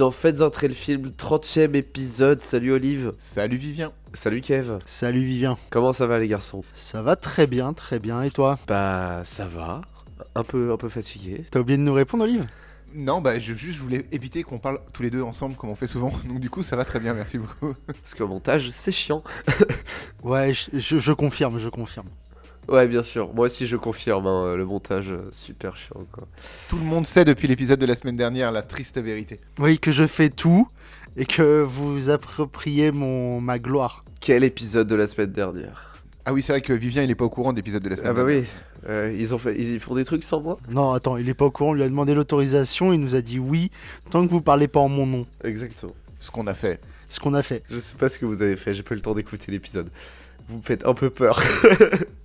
dans Faites entrer le film, 30ème épisode. Salut Olive. Salut Vivien. Salut Kev. Salut Vivien. Comment ça va les garçons? Ça va très bien, très bien. Et toi? Bah ça va. Un peu, un peu fatigué. T'as oublié de nous répondre, Olive? Non, bah je juste voulais éviter qu'on parle tous les deux ensemble comme on fait souvent. Donc du coup, ça va très bien, merci beaucoup. Parce qu'au montage, c'est chiant. Ouais, je, je- je confirme, je confirme. Ouais, bien sûr. Moi aussi, je confirme. hein, le montage, euh, super chiant quoi. Tout le monde sait depuis l'épisode de la semaine dernière la triste vérité. Oui, que je fais tout et que vous appropriez mon, ma gloire. Quel épisode de la semaine dernière? Ah oui, c'est vrai que Vivien il est pas au courant de l'épisode de la semaine Ah bah dernière. oui. Euh, ils ont fait, ils font des trucs sans moi? Non, attends, il est pas au courant, on lui a demandé l'autorisation, il nous a dit oui, tant que vous parlez pas en mon nom. Exactement. Ce qu'on a fait. Ce qu'on a fait. Je sais pas ce que vous avez fait. J'ai pas eu le temps d'écouter l'épisode. Vous me faites un peu peur.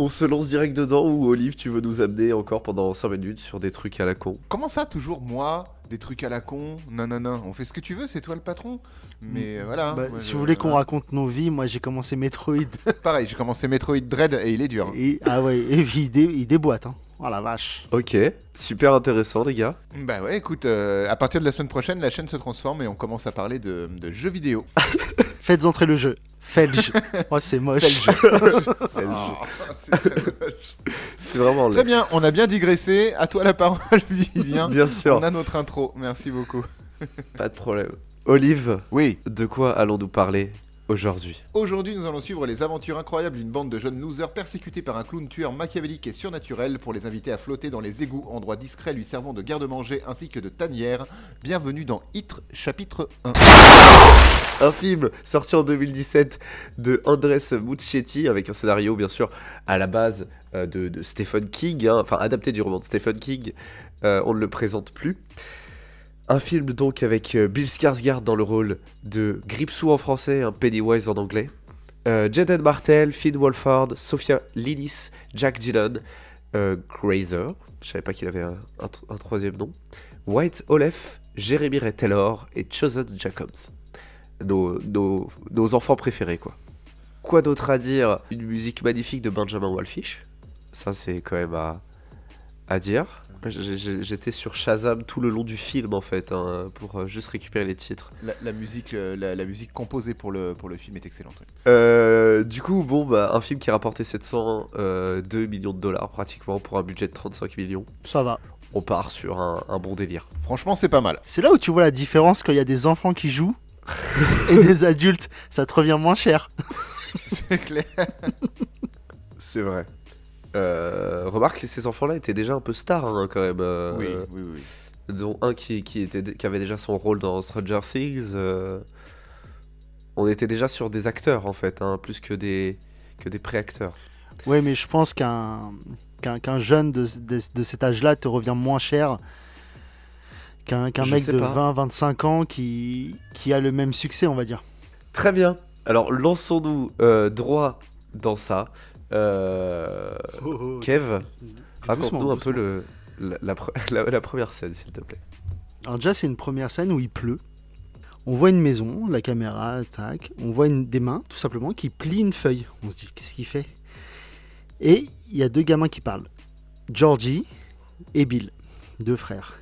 On se lance direct dedans ou Olive, tu veux nous amener encore pendant 5 minutes sur des trucs à la con Comment ça, toujours moi Des trucs à la con Non, non, non. On fait ce que tu veux, c'est toi le patron. Mais euh, voilà. Bah, moi, si je- vous voulez qu'on raconte nos vies, moi j'ai commencé Metroid. Pareil, j'ai commencé Metroid Dread et il est dur. hein. et, ah ouais, et il, dé- il déboîte, hein. Oh la vache. Ok, super intéressant les gars. Bah ouais, écoute, euh, à partir de la semaine prochaine, la chaîne se transforme et on commence à parler de, de jeux vidéo. Faites entrer le jeu. Felge. oh, c'est moche. C'est très moche. C'est vraiment Très laid. bien, on a bien digressé. À toi la parole, Vivien. Bien sûr, On a notre intro. Merci beaucoup. pas de problème. Olive, Oui, de quoi allons-nous parler? Aujourd'hui aujourd'hui nous allons suivre les aventures incroyables d'une bande de jeunes losers persécutés par un clown tueur machiavélique et surnaturel pour les inviter à flotter dans les égouts, endroit discret lui servant de garde-manger ainsi que de tanière. Bienvenue dans Hitre chapitre 1. Un film sorti en 2017 de Andrés Muschietti avec un scénario bien sûr à la base euh, de, de Stephen King, hein, enfin adapté du roman de Stephen King. Euh, on ne le présente plus. Un film donc avec euh, Bill Skarsgård dans le rôle de Gripsou en français, un Pennywise en anglais. Euh, Jaden Martell, Finn Wolfhard, Sophia Lillis, Jack Gyllen, euh, Grazer, je savais pas qu'il avait un, un tr- un troisième nom, White Olef, Jeremy Ray Taylor et Chosen Jacobs nos enfants préférés, quoi. Quoi d'autre à dire? Une musique magnifique de Benjamin Wallfish. Ça, c'est quand même à, à dire. J'étais sur Shazam tout le long du film, en fait, hein, pour euh, juste récupérer les titres. La, la musique, euh, la, la musique composée pour le, pour le film est excellente. oui. Euh, du coup, bon, bah, un film qui a rapporté 702 millions de dollars, pratiquement, pour un budget de 35 millions. Ça va. On part sur un, un bon délire. Franchement, c'est pas mal. C'est là où tu vois la différence quand il y a des enfants qui jouent et des adultes. Ça te revient moins cher. c'est clair. C'est vrai. Euh, remarque que ces enfants-là étaient déjà un peu stars, hein, quand même. euh, Oui, oui, oui. dont un qui, qui, était, qui avait déjà son rôle dans Stranger Things. euh, on était déjà sur des acteurs en fait, hein, plus que des, que des pré-acteurs. Ouais, mais je pense qu'un qu'un qu'un jeune de, de- de cet âge-là te revient moins cher qu'un qu'un Je mec de pas. 20-25 ans qui, qui a le même succès, on va dire. Très bien. Alors lançons-nous euh, droit dans ça. Euh, Kev, raconte-nous un peu le, la, la pre- la- la première scène, s'il te plaît. Alors déjà, c'est une première scène où il pleut. On voit une maison, la caméra, tac. On voit une, des mains, tout simplement, qui plient une feuille. On se dit, qu'est-ce qu'il fait? Et il y a deux gamins qui parlent. Georgie et Bill, deux frères.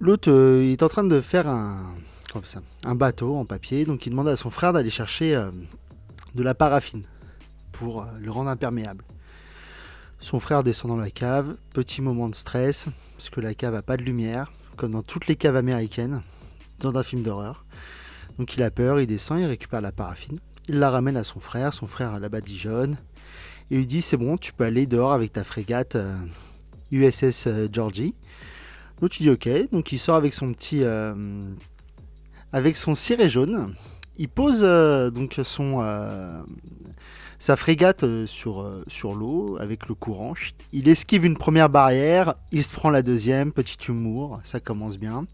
L'autre, euh, il est en train de faire un, comme ça, un bateau en papier. Donc il demande à son frère d'aller chercher euh, de la paraffine pour euh, le rendre imperméable. Son frère descend dans la cave. Petit moment de stress, parce que la cave a pas de lumière comme dans toutes les caves américaines, dans un film d'horreur. Donc il a peur, il descend, il récupère la paraffine, il la ramène à son frère, son frère la badigeonne, et lui dit c'est bon, tu peux aller dehors avec ta frégate euh, USS euh, Georgie. L'autre dit ok, donc il sort avec son petit... euh, avec son ciré jaune, il pose euh, donc son... euh, sa frégate euh, sur, sur l'eau avec le courant. Il esquive une première barrière, il se prend la deuxième, petit humour, ça commence bien.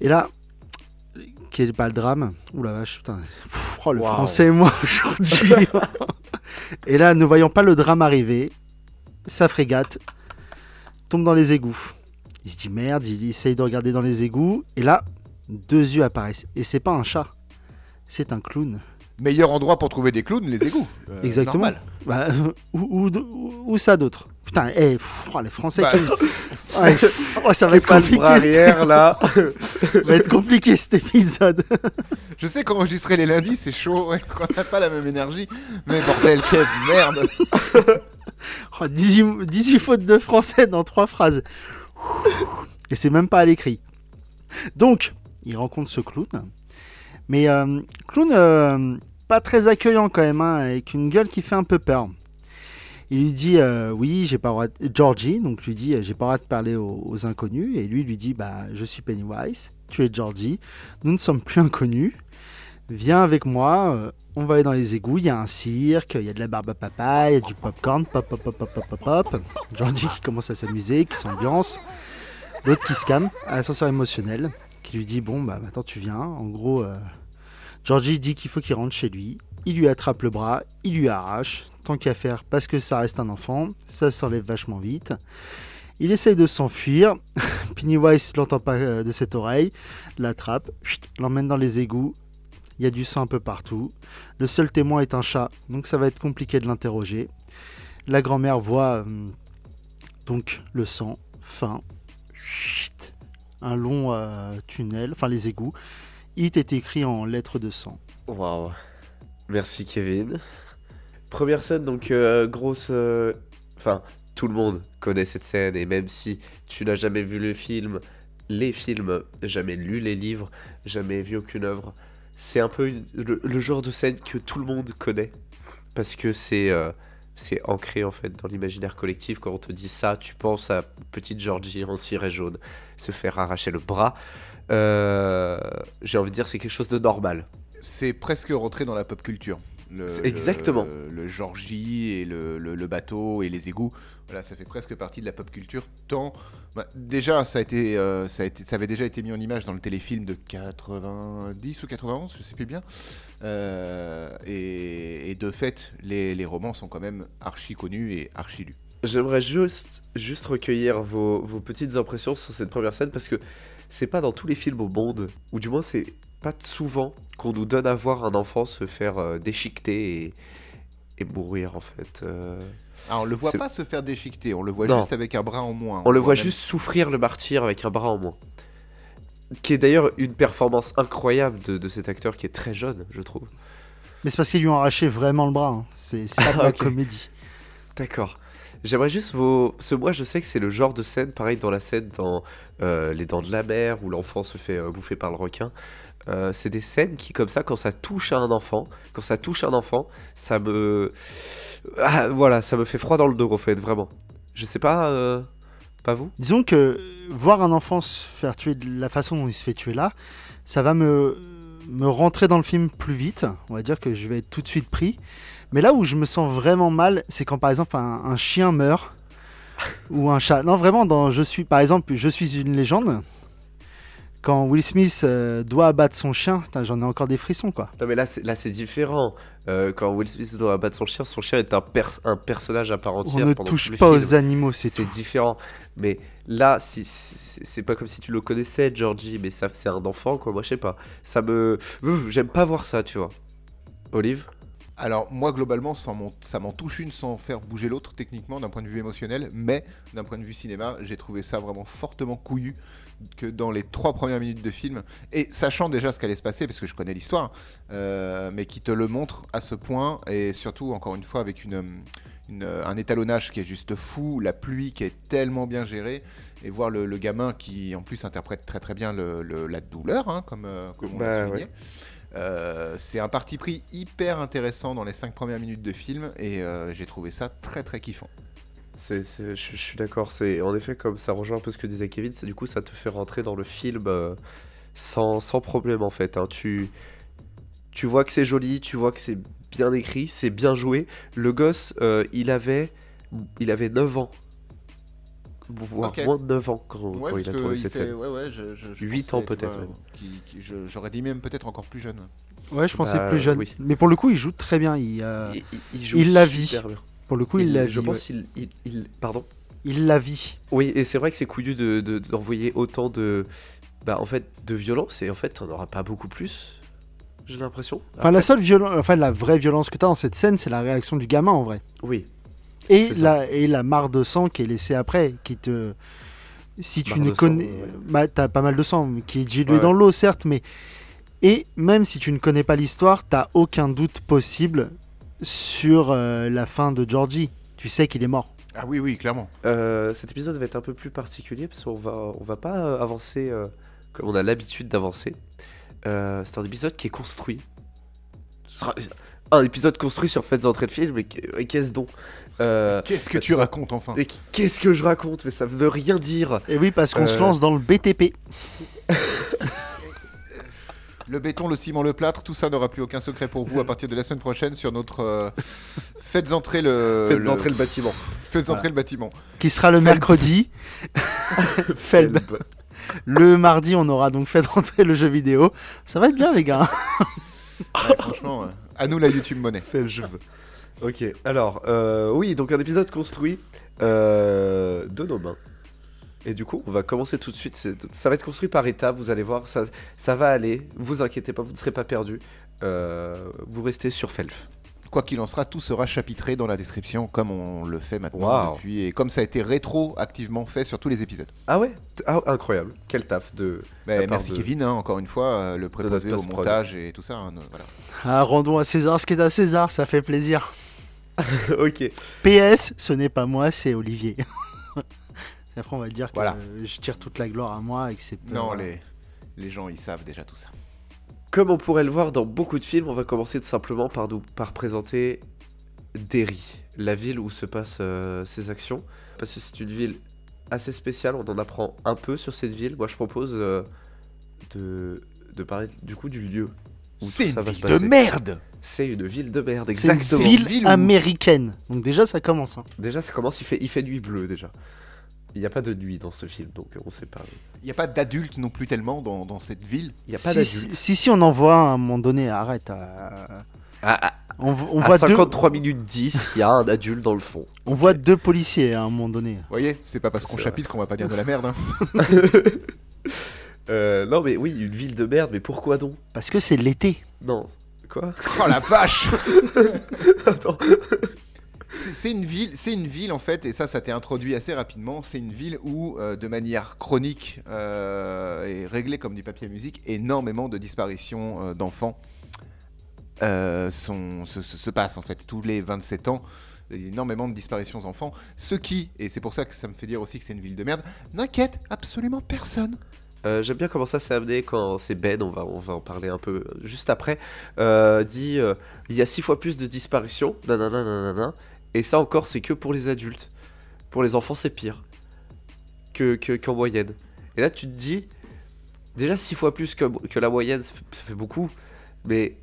Et là, quel est pas le drame? Ouh la vache, putain. Pff, oh, le français, moi, aujourd'hui. Et là, ne voyant pas le drame arriver, sa frégate tombe dans les égouts. Il se dit merde, il essaye de regarder dans les égouts. Et là, deux yeux apparaissent. Et c'est pas un chat, c'est un clown. Meilleur endroit pour trouver des clowns, les égouts. Euh, Exactement. Bah, où ça d'autre Putain, eh, pff, oh, les Français. Bah, Ouais, oh, ça va être compliqué. arrière là. Ça va être compliqué cet épisode. Je sais qu'enregistrer les lundis, c'est chaud ouais, quand t'as pas la même énergie. Mais bordel, Kev, merde. Oh, 18, 18 fautes de français dans trois phrases. Et c'est même pas à l'écrit. Donc, il rencontre ce clown. Mais euh, clown euh, pas très accueillant quand même, hein, avec une gueule qui fait un peu peur. Il lui dit euh, oui, j'ai pas droit de- Georgie, donc lui dit j'ai pas droit de parler aux, inconnus et lui lui dit bah je suis Pennywise, tu es Georgie, nous ne sommes plus inconnus. Viens avec moi, on va aller dans les égouts, il y a un cirque, il y a de la barbe à papa, il y a du popcorn, pop pop pop pop pop pop pop. Georgie qui commence à s'amuser, qui s'ambiance. L'autre qui se calme, ascenseur émotionnel, qui lui dit bon bah maintenant tu viens. En gros, euh, Georgie dit qu'il faut qu'il rentre chez lui. Il lui attrape le bras, il lui arrache, tant qu'à faire parce que ça reste un enfant, ça s'enlève vachement vite. Il essaye de s'enfuir, Pennywise l'entend pas euh, de cette oreille, l'attrape, l'emmène dans les égouts. Il y a du sang un peu partout. Le seul témoin est un chat, donc ça va être compliqué de l'interroger. La grand-mère voit euh, donc le sang, fin, chut, un long euh, tunnel, enfin les égouts. It est écrit en lettres de sang. Waouh. Merci Kevin. Première scène, donc euh, grosse. euh, Enfin, tout le monde connaît cette scène, et même si tu n'as jamais vu le film, les films, jamais lu les livres, jamais vu aucune œuvre, c'est un peu le genre de scène que tout le monde connaît. Parce que c'est. C'est ancré en fait dans l'imaginaire collectif. Quand on te dit ça, tu penses à petite Georgie en ciré jaune se faire arracher le bras. Euh, J'ai envie de dire c'est quelque chose de normal. C'est presque rentré dans la pop culture. Le, exactement. Le, le Georgie et le- le bateau et les égouts. Voilà, ça fait presque partie de la pop culture. Tant, bah, déjà, ça a été, euh, ça a été, ça avait déjà été mis en image dans le téléfilm de 90 ou 91, je sais plus bien. Euh, et, de fait, les, romans sont quand même archi connus et archi lus. J'aimerais juste, juste recueillir vos, vos petites impressions sur cette première scène parce que c'est pas dans tous les films au monde, ou du moins c'est pas souvent qu'on nous donne à voir un enfant se faire euh, déchiqueter et, mourir en fait. Alors, on le voit pas se faire déchiqueter, on le voit Non. juste avec un bras en moins. On le voit même- juste souffrir le martyr avec un bras en moins. Qui est d'ailleurs une performance incroyable de, de cet acteur qui est très jeune, je trouve. Mais c'est parce qu'ils lui ont arraché vraiment le bras. hein. C'est pas de la comédie. D'accord. J'aimerais juste vos. Que moi, je sais que c'est le genre de scène, pareil dans la scène dans euh, Les Dents de la Mer, où l'enfant se fait euh, bouffer par le requin. Euh, c'est des scènes qui, comme ça, quand ça touche à un enfant, quand ça touche un enfant, ça me. Ah, voilà, ça me fait froid dans le dos, en fait, vraiment. Je sais pas. euh, Pas vous? Disons que voir un enfant se faire tuer de la façon dont il se fait tuer là, ça va me, me rentrer dans le film plus vite. On va dire que je vais être tout de suite pris. Mais là où je me sens vraiment mal, c'est quand par exemple un, un chien meurt ou un chat. Non, vraiment, dans Je suis, par exemple, Je suis une légende. Quand Will Smith euh, doit abattre son chien, j'en ai encore des frissons quoi. Non, mais là, c'est différent. Euh, quand Will Smith doit abattre son chien, son chien est un, pers- un personnage à part On entière. ne pendant touche pas film. aux animaux, c'est c'est différent. Mais là, si, c'est pas comme si tu le connaissais, Georgie, mais ça, c'est un enfant, quoi. Moi, je sais pas. Ça me. J'aime pas voir ça, tu vois. Olive? Alors moi globalement ça m'en- touche une sans faire bouger l'autre techniquement d'un point de vue émotionnel, mais d'un point de vue cinéma j'ai trouvé ça vraiment fortement couillu que dans les trois premières minutes de film, et sachant déjà ce qu'allait se passer parce que je connais l'histoire, euh, mais qui te le montre à ce point et surtout encore une fois avec une, une- un étalonnage qui est juste fou, la pluie qui est tellement bien gérée et voir le, le gamin qui en plus interprète très très bien le- le- la douleur hein, comme, euh, comme on Bah, l'a souligné. Euh, c'est un parti pris hyper intéressant dans les 5 premières minutes de film et euh, j'ai trouvé ça très très kiffant. je, suis d'accord. C'est en effet comme ça rejoint un peu ce que disait Kevin. Du coup ça te fait rentrer dans le film euh, sans, sans problème en fait. hein. Tu tu vois que c'est joli, tu vois que c'est bien écrit, c'est bien joué. Le gosse, il avait il avait 9 ans, voire Ok. moins de 9 ans quand, Ouais, quand il a tourné cette fait- scène. ouais, ouais, je- je- je Huit pensais, ans tu peut-être vois, même. qui- qui- je- J'aurais dit même peut-être encore plus jeune. Ouais, je pensais Bah, plus jeune. oui. Mais pour le coup, il joue très bien. Il, euh, Il, il- il joue il la vit. bien. pour le coup, il, Il- la je vit. pense qu'il il, il- pardon. Il la vit. Oui, et c'est vrai que c'est couillu de de- d'envoyer autant de bah en fait de violence et en fait t'en auras pas beaucoup plus. J'ai l'impression. Enfin, la seule violence, enfin la vraie violence que tu as dans cette scène, c'est la réaction du gamin en vrai. Oui. Et la, et la mare de sang qui est laissée après, qui te. Si tu Mare ne connais. ouais. Bah, t'as pas mal de sang, qui est dilué Ouais. dans l'eau, certes, mais. Et même si tu ne connais pas l'histoire, t'as aucun doute possible sur euh, la fin de Georgie. Tu sais qu'il est mort. Ah oui, oui, clairement. Euh, cet épisode va être un peu plus particulier parce qu'on va, on va pas euh, avancer euh, comme on a l'habitude d'avancer. Euh, c'est un épisode qui est construit. Un épisode construit sur Faites entrer le film, et qu'est-ce donc Euh, Qu'est-ce que tu ça- racontes enfin et Qu'est-ce que je raconte Mais ça veut rien dire. Et oui, parce qu'on se Euh. lance dans le BTP. Le béton, le ciment, le plâtre, tout ça n'aura plus aucun secret pour vous à partir de la semaine prochaine sur notre euh, Faites entrer le. Faites le- entrer le bâtiment. Faites Voilà. entrer le bâtiment. Qui sera le Felb. mercredi. Felb. Le mardi, on aura donc fait rentrer le jeu vidéo. Ça va être bien, les gars. Ouais, franchement, euh, à nous la YouTube monnaie. Fais le jeu. Ok, alors, euh, oui, donc un épisode construit euh, de nos mains. Et du coup, on va commencer tout de suite. c'est- Ça va être construit par étapes, vous allez voir, ça, ça va aller. Vous inquiétez pas, vous ne serez pas perdus. Euh, vous restez sur Felf. Quoi qu'il en sera, tout sera chapitré dans la description, comme on le fait maintenant depuis, et comme ça a été rétroactivement fait sur tous les épisodes. Ah ouais ah, Incroyable, quel taf de... Bah, La merci de- Kevin, hein, encore une fois, euh, le préposé au montage et tout ça. hein, voilà. Ah, rendons à César ce qui est à César, ça fait plaisir. ok. PS, ce n'est pas moi, c'est Olivier. Après, on va dire que Voilà. je tire toute la gloire à moi et que c'est. Non, les, les gens, ils savent déjà tout ça. Comme on pourrait le voir dans beaucoup de films, on va commencer tout simplement par, nous, par présenter Derry, la ville où se passent euh, ces actions. Parce que c'est une ville assez spéciale, on en apprend un peu sur cette ville. Moi je propose euh, de, de parler du coup du lieu où C'est tout ça une va ville se de passer. merde C'est une ville de merde, C'est exactement. une ville, Ville où- américaine. Donc déjà, ça commence. hein. Déjà ça commence, il fait, il fait nuit bleue déjà. Il n'y a pas de nuit dans ce film, donc on sait pas. Il n'y a pas d'adultes non plus tellement dans, dans cette ville. Il n'y a pas Si, si, d'adultes. si, si, on en voit à un moment donné, arrête. euh, À, à- On, vo- on à voit 53 minutes 10, il y a un adulte dans le fond. on voit deux policiers à un moment donné. Vous voyez, c'est pas parce qu'on chapitre qu'on va pas dire de la merde. hein. Euh, non mais oui, une ville de merde, mais pourquoi donc? Parce que c'est l'été. Non. Quoi? Oh la vache Attends. C'est une ville, c'est une ville en fait, et ça, ça t'est introduit assez rapidement. C'est une ville où, euh, de manière chronique euh, et réglée comme du papier à musique, énormément de disparitions euh, d'enfants se, se- se passent en fait tous les 27 ans. Énormément de disparitions d'enfants, ce qui, et c'est pour ça que ça me fait dire aussi que c'est une ville de merde, n'inquiète absolument personne. J'aime bien comment ça s'est amené quand c'est Ben, on va, on va en parler un peu juste après, dit il y a six fois plus de disparitions, nanana, nanana, et ça encore c'est que pour les adultes. Pour les enfants c'est pire que que- qu'en moyenne. Et là tu te dis, déjà six fois plus que, que la moyenne, ça fait, beaucoup, mais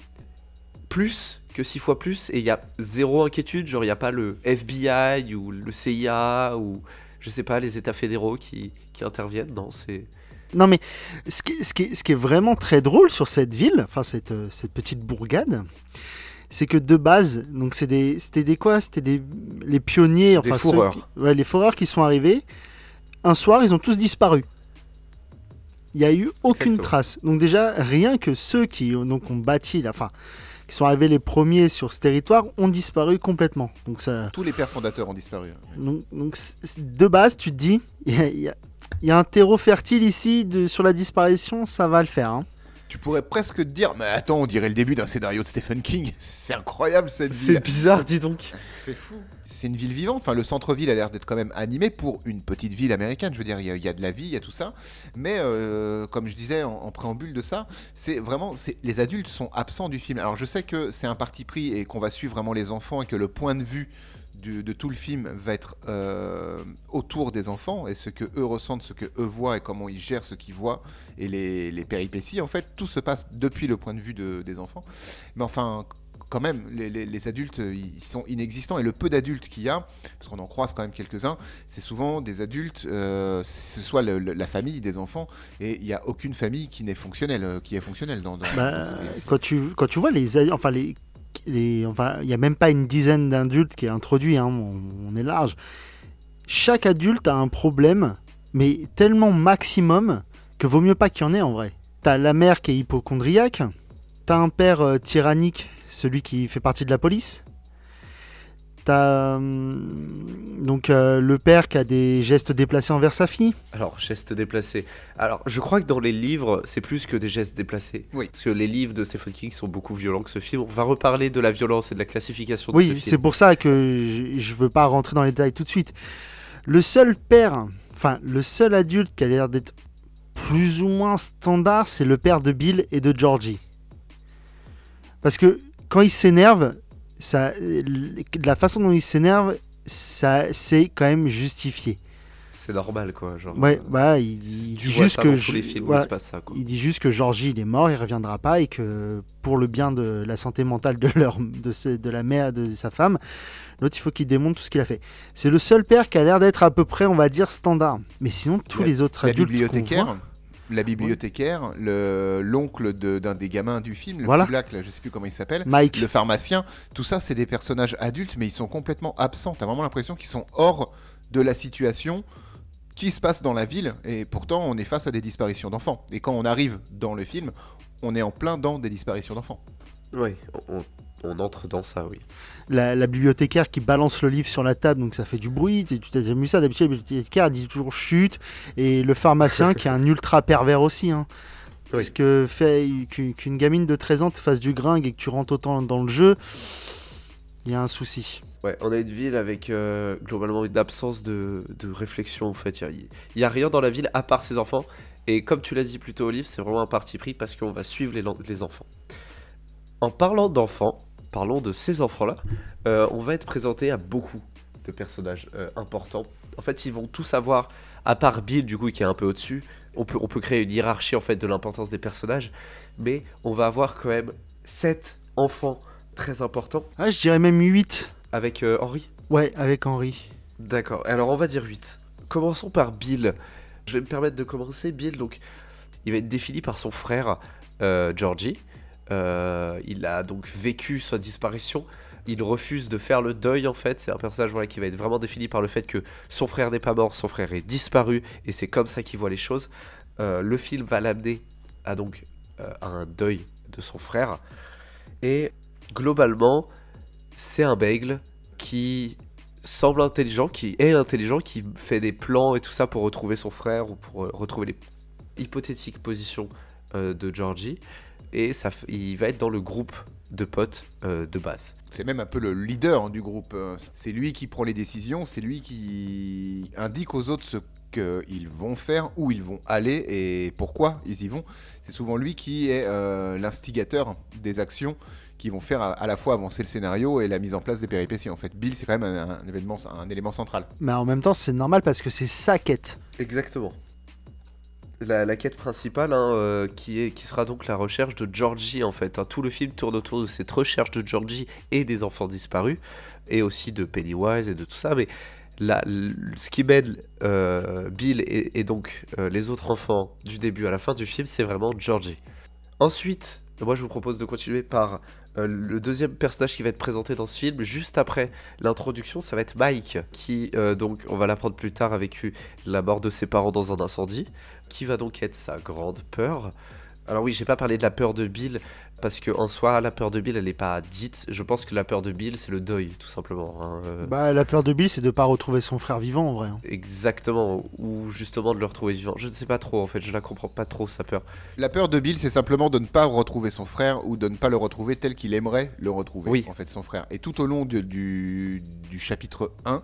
plus que six fois plus, et il y a zéro inquiétude, genre il n'y a pas le FBI ou le CIA ou je sais pas, les États fédéraux qui, qui interviennent, non, c'est... Non mais ce qui, ce qui ce qui est vraiment très drôle sur cette ville, enfin cette, euh, cette petite bourgade, c'est que de base, donc c'est des, c'était des quoi? C'était des les pionniers, enfin ceux fourreurs. qui- ouais, les fourreurs qui sont arrivés. Un soir, ils ont tous disparu. Il n'y a eu aucune trace. Donc déjà, rien que ceux qui donc ont bâti, la, enfin, qui sont arrivés les premiers sur ce territoire, ont disparu complètement. Donc ça, Tous les pères fondateurs ont disparu. donc, de base, tu te dis, il y a, y y un terreau fertile ici de, sur la disparition, ça va le faire. hein. Tu pourrais presque te dire, mais attends, on dirait le début d'un scénario de Stephen King. C'est incroyable cette C'est ville. bizarre, dis donc. C'est fou. C'est une ville vivante. Enfin, le centre-ville a l'air d'être quand même animé pour une petite ville américaine. Je veux dire, il y, a- il y a de la vie, il y a tout ça. Mais euh, comme je disais en, en préambule de ça, c'est vraiment, c'est les adultes sont absents du film. Alors, je sais que c'est un parti pris et qu'on va suivre vraiment les enfants et que le point de vue du- de tout le film va être euh, autour des enfants et ce que eux ressentent, ce que eux voient et comment ils gèrent ce qu'ils voient et les, les péripéties. En fait, tout se passe depuis le point de vue de- des enfants. Mais enfin, quand même, les, les- les adultes, ils sont inexistants. Et le peu d'adultes qu'il y a, parce qu'on en croise quand même quelques-uns, c'est souvent des adultes, euh, ce soit le- le- la famille des enfants, et il n'y a aucune famille qui n'est fonctionnelle, euh, qui est fonctionnelle dans, dans, Bah, quand, tu, quand tu vois les. Enfin, les. Il n'y a même pas une dizaine d'adultes qui est introduit, hein, on, on est large. Chaque adulte a un problème, mais tellement maximum que vaut mieux pas qu'il y en ait en vrai. T'as la mère qui est hypochondriaque, t'as un père euh, tyrannique, celui qui fait partie de la police, T'as hum, donc euh, le père qui a des gestes déplacés envers sa fille? Alors, gestes déplacés. Alors, je crois que dans les livres, c'est plus que des gestes déplacés. Oui. Parce que les livres de Stephen King sont beaucoup violents que ce film. On va reparler de la violence et de la classification de ce Oui, film. c'est pour ça que je, je veux pas rentrer dans les détails tout de suite. Le seul père, enfin le seul adulte qui a l'air d'être plus ou moins standard, c'est le père de Bill et de Georgie. Parce que quand il s'énerve, ça, la façon dont il s'énerve, ça c'est quand même justifié. C'est normal, quoi. Genre, Ouais, euh, bah il, dit juste que dans je- tous les films où voilà, il se passe ça, quoi. il dit juste que Georgie il est mort, il reviendra pas et que pour le bien de la santé mentale de leur de, ce- de la mère de sa femme, l'autre il faut qu'il démontre tout ce qu'il a fait. C'est le seul père qui a l'air d'être à peu près on va dire standard. Mais sinon tous La- les autres La adultes qu'on bibliothécaire, voit- la bibliothécaire, le l'oncle de- d'un des gamins du film, le Voilà. black, là, je sais plus comment il s'appelle. Mike, Le pharmacien, tout ça, c'est des personnages adultes, mais ils sont complètement absents. T'as vraiment l'impression qu'ils sont hors de la situation qui se passe dans la ville, et pourtant on est face à des disparitions d'enfants. Et quand on arrive dans le film, on est en plein dans des disparitions d'enfants. Oui, on, on entre dans ça, oui. la, la bibliothécaire qui balance le livre sur la table, donc ça fait du bruit. Tu t'as déjà vu ça d'habitude, la bibliothécaire dit toujours chute. Et le pharmacien qui est un ultra pervers aussi. Hein. Parce Oui. que fait qu'une gamine de 13 ans te fasse du gringue et que tu rentres autant dans le jeu, il y a un souci. Ouais, on a une ville avec euh, globalement une absence de, de réflexion en fait. Il n'y a, rien dans la ville à part ses enfants. Et comme tu l'as dit plus tôt, Olive, c'est vraiment un parti pris parce qu'on va suivre les enfants. En parlant d'enfants, parlons de ces enfants-là, euh, on va être présenté à beaucoup de personnages euh, importants. En fait, ils vont tous avoir, à part Bill du coup qui est un peu au-dessus, on peut, on peut créer une hiérarchie en fait de l'importance des personnages, mais on va avoir quand même sept enfants très importants Ah, je dirais même 8. avec euh, Henri? Ouais, avec Henri. D'accord, alors on va dire 8. Commençons par Bill. Je vais me permettre de commencer. Bill, donc, il va être défini par son frère, Georgie. Euh, il a donc vécu sa disparition. Il refuse de faire le deuil, en fait. C'est un personnage voilà, qui va être vraiment défini par le fait que son frère n'est pas mort, son frère est disparu, et c'est comme ça qu'il voit les choses. Euh, le film va l'amener à donc euh, un deuil de son frère. Et globalement, c'est un bagel qui semble intelligent, qui est intelligent, qui fait des plans et tout ça pour retrouver son frère ou pour retrouver les hypothétiques positions de Georgie. Et ça, il va être dans le groupe de potes euh, de base. C'est même un peu le leader hein, du groupe. euh, C'est lui qui prend les décisions, c'est lui qui indique aux autres ce qu'ils vont faire, où ils vont aller et pourquoi ils y vont. C'est souvent lui qui est euh, l'instigateur des actions qui vont faire à, à la fois avancer le scénario et la mise en place des péripéties. En fait, Bill, c'est quand même un, un événement, un élément central. Mais en même temps, c'est normal parce que c'est sa quête. Exactement. La, quête principale, hein, euh, qui, sera donc la recherche de Georgie, en fait. hein. Tout le film tourne autour de cette recherche de Georgie et des enfants disparus, et aussi de Pennywise et de tout ça. Mais ce qui mène euh, Bill et, et donc euh, les autres enfants du début à la fin du film, c'est vraiment Georgie. Ensuite, moi je vous propose de continuer par euh, le deuxième personnage qui va être présenté dans ce film, juste après l'introduction, ça va être Mike, qui euh, donc, on va l'apprendre plus tard, a vécu la mort de ses parents dans un incendie, qui va donc être sa grande peur. Alors oui, j'ai pas parlé de la peur de Bill, parce que en soi, la peur de Bill, elle n'est pas dite. Je pense que la peur de Bill, c'est le deuil, tout simplement. hein, euh, Bah, la peur de Bill, c'est de pas retrouver son frère vivant en vrai. hein. Exactement, ou justement de le retrouver vivant. Je ne sais pas trop, en fait, je la comprends pas trop, sa peur. La peur de Bill, c'est simplement de ne pas retrouver son frère ou de ne pas le retrouver tel qu'il aimerait le retrouver, Oui. en fait, son frère. Et tout au long du, du, du chapitre 1,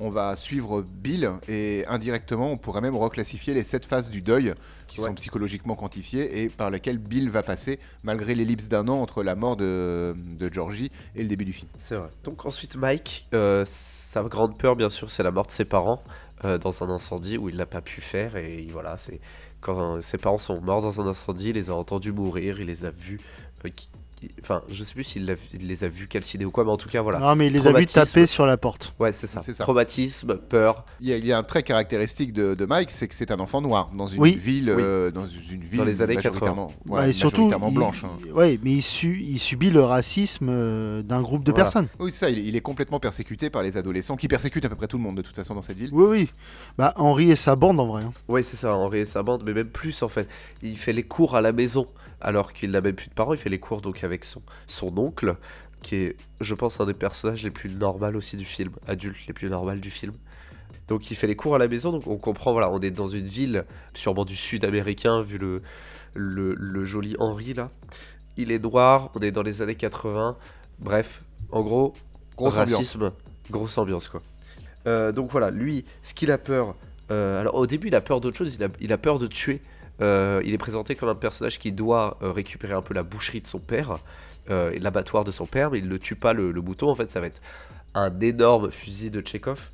on va suivre Bill et indirectement, on pourrait même reclassifier les sept phases du deuil qui Ouais. sont psychologiquement quantifiées et par lesquelles Bill va passer malgré l'ellipse d'un an entre la mort de, de Georgie et le début du film. C'est vrai. Donc ensuite Mike, euh, sa grande peur bien sûr c'est la mort de ses parents euh, dans un incendie où il n'a pas pu faire et voilà c'est quand euh, ses parents sont morts dans un incendie, il les a entendus mourir, il les a vus, euh, enfin je sais plus s'il les a vus calciner ou quoi mais en tout cas voilà. Non, mais il les a vus taper sur la porte. Ouais c'est ça. Ça. Traumatisme, peur. Il y, a, il y a un trait caractéristique de, de Mike, c'est que c'est un enfant noir dans une Oui. ville, Oui. euh, dans une ville Dans les années majoritairement, voilà, Ouais, et surtout, majoritairement il- blanche. hein. ouais, mais il, su- il subit le racisme euh, d'un groupe de Voilà. personnes. Oui, c'est ça, il est, il est complètement persécuté par les adolescents qui persécutent à peu près tout le monde de toute façon dans cette ville. Oui, oui. Bah, Henri et sa bande en vrai. hein. Ouais c'est ça, Henri et sa bande, mais même plus en fait. Il fait les cours à la maison alors qu'il n'a même plus de parents, il fait les cours donc avec son, son oncle. qui est, je pense, un des personnages les plus normaux aussi du film, adultes les plus normaux du film. Donc il fait les cours à la maison, donc on comprend, voilà, on est dans une ville, sûrement du sud américain, vu le, le, le joli Henry là. Il est noir, on est dans les années 80, bref, en gros, Grosse racisme, grosse ambiance quoi. Euh, donc voilà, lui, ce qu'il a peur, euh, alors au début il a peur d'autre chose, il a, il a peur de tuer. Euh, il est présenté comme un personnage qui doit euh, récupérer un peu la boucherie de son père, euh, l'abattoir de son père, mais il ne tue pas le, le en fait ça va être un énorme fusil de Chekhov,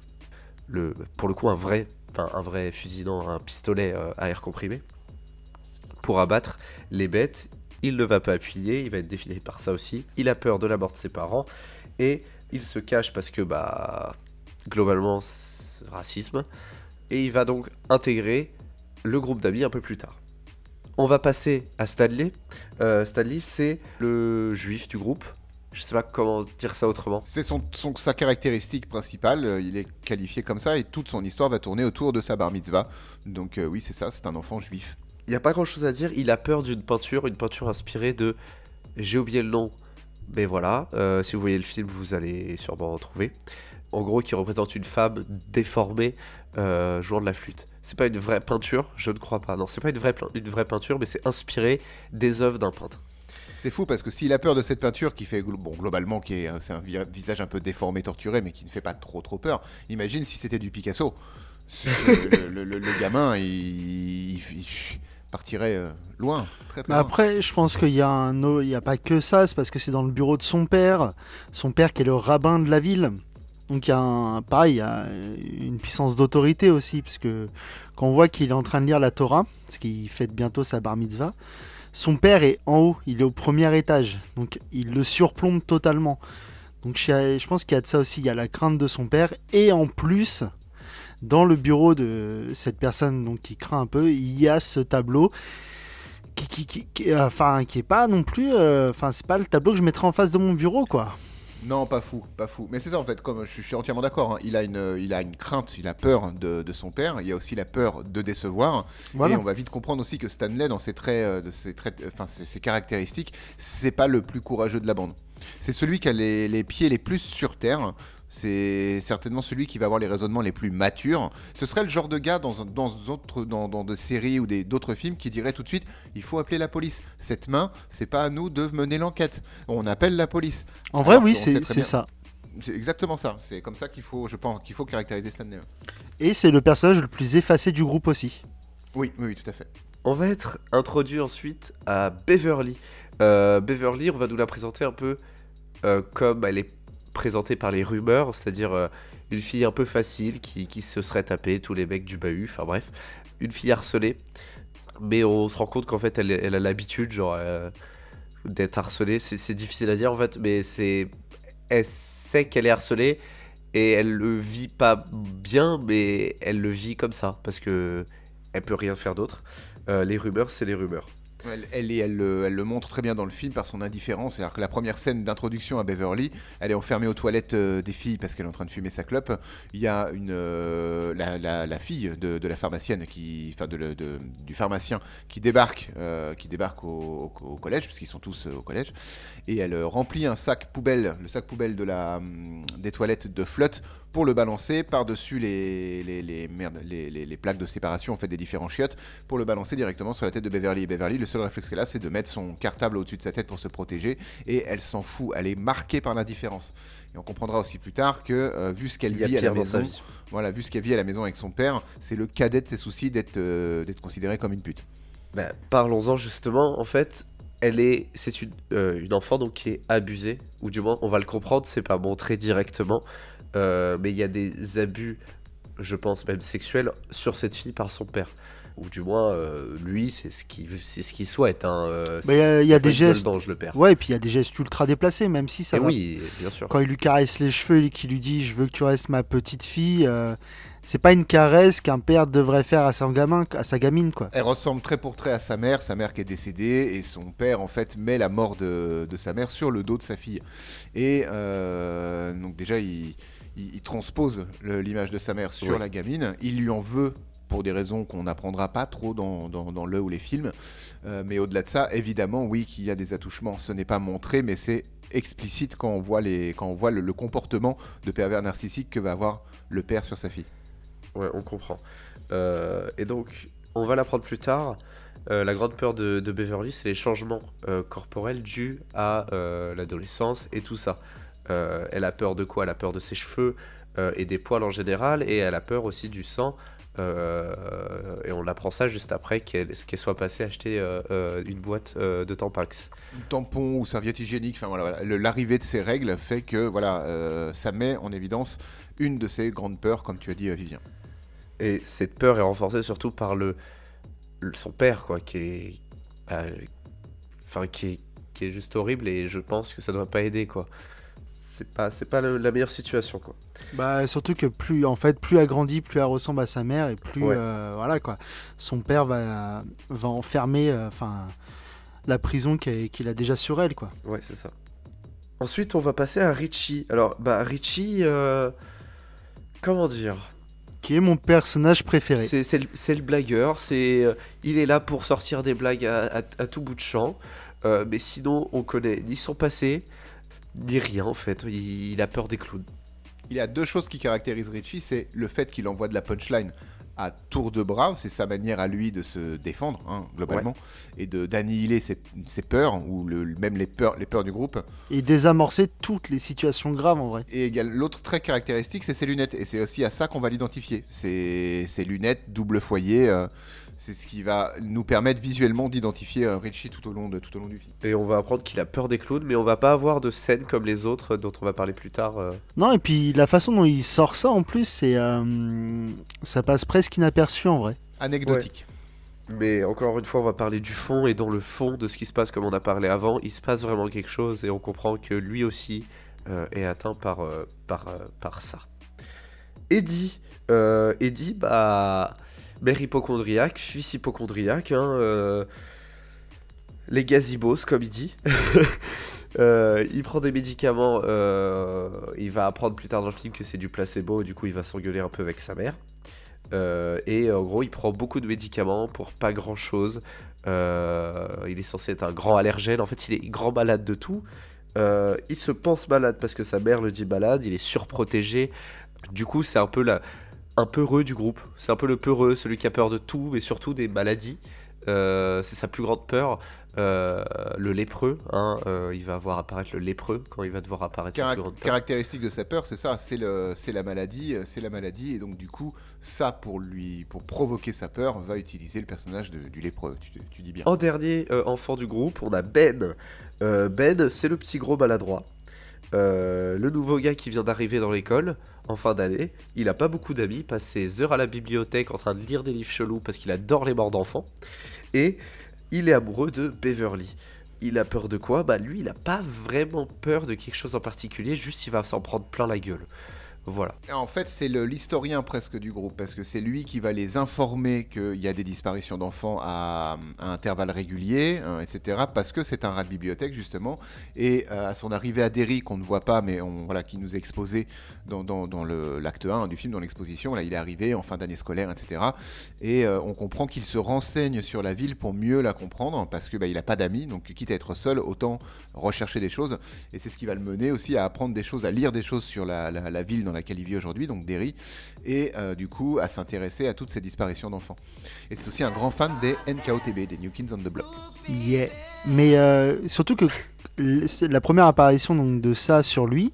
le, pour le coup un vrai, un vrai fusil, non, un pistolet à air comprimé, pour abattre les bêtes. Il ne va pas appuyer, il va être défini par ça aussi. Il a peur de la mort de ses parents et il se cache parce que bah globalement racisme et il va donc intégrer le groupe d'amis un peu plus tard. On va passer à Stanley. Euh, Stanley c'est le juif du groupe. Je sais pas comment dire ça autrement. C'est son, son- sa caractéristique principale, euh, il est qualifié comme ça et toute son histoire va tourner autour de sa bar mitzvah. Donc euh, oui, c'est ça, c'est un enfant juif. Il n'y a pas grand chose à dire. Il a peur d'une peinture, une peinture inspirée de. J'ai oublié le nom, mais voilà. euh, si vous voyez le film, vous allez sûrement en trouver. En gros, qui représente une femme déformée jouant de la flûte. C'est pas une vraie peinture, je ne crois pas. Non, c'est pas une vraie, une vraie peinture, mais c'est inspiré des œuvres d'un peintre. C'est fou parce que s'il a peur de cette peinture qui fait bon globalement qui est c'est un vi- visage un peu déformé, torturé, mais qui ne fait pas trop trop peur. Imagine si c'était du Picasso. le, le- le- le gamin, il, il- il partirait euh, loin, très très Mais loin. après, je pense qu'il y a un, il y a pas que ça, c'est parce que c'est dans le bureau de son père, son père qui est le rabbin de la ville. Donc il y a un, pareil, une puissance d'autorité aussi, parce que quand on voit qu'il est en train de lire la Torah, parce qu'il fête bientôt sa bar mitzvah, son père est en haut, il est au premier étage, donc il le surplombe totalement. Donc je, pense qu'il y a de ça aussi, il y a la crainte de son père, et en plus, dans le bureau de cette personne donc, qui craint un peu, il y a ce tableau qui, enfin, qui est pas non plus, euh, enfin, c'est pas le tableau que je mettrais en face de mon bureau, quoi. Non, pas fou, pas fou. Mais c'est ça en fait, comme je, je suis entièrement d'accord. hein. Il, a une, il a une crainte, il a peur de, de son père. Il y a aussi la peur de décevoir. Voilà. Et on va vite comprendre aussi que Stanley, dans ses traits, euh, de ses, traits, euh, enfin ses, ses caractéristiques, c'est pas le plus courageux de la bande. C'est celui qui a les, les pieds les plus sur terre. C'est certainement celui qui va avoir les raisonnements les plus matures. Ce serait le genre de gars dans, dans, autre- dans, dans des séries ou des- d'autres films qui dirait tout de suite il faut appeler la police. Cette main, c'est pas à nous de mener l'enquête. On appelle la police. En vrai, Alors oui, c'est ça. C'est exactement ça. C'est comme ça qu'il faut, je pense, qu'il faut caractériser Stanley. Et c'est le personnage le plus effacé du groupe aussi. Oui, oui, oui, tout à fait. On va être introduit ensuite à Beverly. Euh, Beverly, on va nous la présenter un peu euh, comme elle est présentée par les rumeurs, c'est-à-dire euh, une fille un peu facile qui, qui se serait tapée tous les mecs du bahut, enfin bref, une fille harcelée. Mais on se rend compte qu'en fait elle, elle a l'habitude genre euh, d'être harcelée. C'est difficile à dire en fait, mais c'est elle sait qu'elle est harcelée et elle le vit pas bien, mais elle le vit comme ça parce que elle peut rien faire d'autre. Euh, les rumeurs, c'est les rumeurs. Elle, le, montre très bien dans le film par son indifférence. C'est-à-dire que la première scène d'introduction à Beverly, elle est enfermée aux toilettes euh, des filles parce qu'elle est en train de fumer sa clope. Il y a euh, la, fille de, la pharmacienne, enfin du pharmacien, qui débarque, euh, qui débarque au, au- au collège, puisqu'ils sont tous au collège, et elle remplit un sac poubelle, le sac poubelle hum, des toilettes de flotte pour le balancer par-dessus les, les, les, merde, les, plaques de séparation en fait, des différents chiottes pour le balancer directement sur la tête de Beverly. Et Beverly, le seul réflexe qu'elle a, c'est de mettre son cartable au-dessus de sa tête pour se protéger. Et elle s'en fout. Elle est marquée par l'indifférence. Et on comprendra aussi plus tard que, euh, vu ce qu'elle vit à la maison, vie. voilà, vu ce qu'elle vit à la maison avec son père, c'est le cadet de ses soucis d'être euh, d'être considérée comme une pute. Bah, Parlons-en justement. En fait, elle est, c'est une, euh, une enfant donc qui est abusée, ou du moins on va le comprendre. C'est pas montré directement, euh, mais il y a des abus, je pense même sexuels, sur cette fille par son père. Ou du moins, euh, lui, c'est ce qu'il c'est ce qu'il souhaite. Hein, euh, Bah, Il y a, il y a des gestes. d'ange, le père. Ouais, et puis il y a des gestes ultra déplacés, même si ça Et va. oui, bien sûr. Quand il lui caresse les cheveux et qu'il lui dit Je veux que tu restes ma petite fille, euh, c'est pas une caresse qu'un père devrait faire à son gamin, à sa gamine, quoi. Elle ressemble trait pour trait à sa mère, sa mère qui est décédée, et son père en fait met la mort de, de sa mère sur le dos de sa fille. Et euh, donc déjà il, il- il transpose l'image de sa mère sur la gamine, il lui en veut pour des raisons qu'on n'apprendra pas trop dans, dans, dans le ou les films. Euh, mais au-delà de ça, évidemment, oui, qu'il y a des attouchements. Ce n'est pas montré, mais c'est explicite quand on voit, les, quand on voit le, le comportement de pervers narcissique que va avoir le père sur sa fille. Ouais, on comprend. Euh, et donc, on va l'apprendre plus tard. euh, la grande peur de, de Beverly, c'est les changements corporels dus à l'adolescence et tout ça. Euh, elle a peur de quoi? Elle a peur de ses cheveux euh, et des poils en général, et elle a peur aussi du sang. euh, et on apprend ça juste après qu'elle soit passée acheter une boîte de Tampax. tampon ou serviette hygiénique, enfin voilà, l'arrivée de ces règles fait que voilà, ça met en évidence une de ces grandes peurs, comme tu as dit, Vivien. Et cette peur est renforcée surtout par le, le- son père, quoi, qui est, euh, enfin, qui est, qui est juste horrible et je pense que ça doit pas aider, quoi. C'est pas, c'est pas le- la meilleure situation, quoi. Bah surtout que plus en fait plus elle grandit, plus elle ressemble à sa mère et plus Ouais. euh, voilà quoi. Son père va va enfermer euh, enfin la prison qu'il a déjà sur elle quoi. Ouais, c'est ça. Ensuite, on va passer à Richie. Alors, bah, Richie, euh, comment dire? Qui est mon personnage préféré. C'est c'est le, le blagueur, c'est euh, il est là pour sortir des blagues à, à- à tout bout de champ, euh, mais sinon on connaît ni son passé, ni rien en fait. Il, il a peur des clowns. Il y a deux choses qui caractérisent Richie, c'est le fait qu'il envoie de la punchline à tour de bras, c'est sa manière à lui de se défendre, hein, globalement, et de d'annihiler ses, ses peurs, ou le, même les peurs, les peurs du groupe. Et désamorcer toutes les situations graves en vrai. Et l'autre trait caractéristique, c'est ses lunettes, et c'est aussi à ça qu'on va l'identifier. C'est ses lunettes double foyer, euh, c'est ce qui va nous permettre visuellement d'identifier euh, Richie tout au, long de, tout au long du film. Et on va apprendre qu'il a peur des clowns, mais on va pas avoir de scène comme les autres dont on va parler plus tard. euh. Non et puis la façon dont il sort ça en plus c'est euh, ça passe presque inaperçu en vrai. Anecdotique. Mais encore une fois, on va parler du fond, et dans le fond de ce qui se passe, comme on a parlé avant, il se passe vraiment quelque chose, et on comprend que lui aussi euh, est atteint par, euh, par, euh, par ça. Eddie, euh, Eddie, bah, mère hypochondriaque, fils hypochondriaque, hein, euh, les gazibos, comme il dit. Euh, il prend des médicaments, euh, il va apprendre plus tard dans le film que c'est du placebo, du coup il va s'engueuler un peu avec sa mère. Et en gros, il prend beaucoup de médicaments pour pas grand chose. il est censé être un grand allergène. En fait, il est grand malade de tout. Il se pense malade parce que sa mère le dit malade. Il est surprotégé. Du coup, c'est un peu la, un peureux du groupe. C'est un peu le peureux, celui qui a peur de tout, mais surtout des maladies. Euh, c'est sa plus grande peur. Euh, le lépreux, hein, euh, il va voir apparaître le lépreux quand il va devoir apparaître Carac- caractéristique de sa peur, c'est ça, c'est la maladie, c'est la maladie, et donc du coup, ça pour lui, pour provoquer sa peur, va utiliser le personnage de- du lépreux. Tu, tu dis bien. En dernier enfant du groupe, on a Ben. Ben, c'est le petit gros maladroit. Euh, le nouveau gars qui vient d'arriver dans l'école en fin d'année. Il a pas beaucoup d'amis, passe ses heures à la bibliothèque en train de lire des livres chelous parce qu'il adore les morts d'enfants. Et il est amoureux de Beverly. Il a peur de quoi? Bah lui, il a pas vraiment peur de quelque chose en particulier, juste il va s'en prendre plein la gueule. Voilà. En fait, c'est l'historien presque du groupe, parce que c'est lui qui va les informer qu'il y a des disparitions d'enfants à, à intervalles réguliers, hein, etc. Parce que c'est un rat de bibliothèque, justement. Et euh, à son arrivée à Derry, qu'on ne voit pas, mais qui nous est exposé dans, l'acte 1 du film, dans l'exposition, là, il est arrivé en fin d'année scolaire, etc. Et euh, on comprend qu'il se renseigne sur la ville pour mieux la comprendre, parce que bah, n'a pas d'amis, donc quitte à être seul, autant rechercher des choses. Et c'est ce qui va le mener aussi à apprendre des choses, à lire des choses sur la ville dans laquelle il vit aujourd'hui, donc Derry, et euh, du coup à s'intéresser à toutes ces disparitions d'enfants. Et c'est aussi un grand fan des NKOTB, des New Kids on the Block. Yeah. Mais euh, surtout que la première apparition donc, de ça sur lui,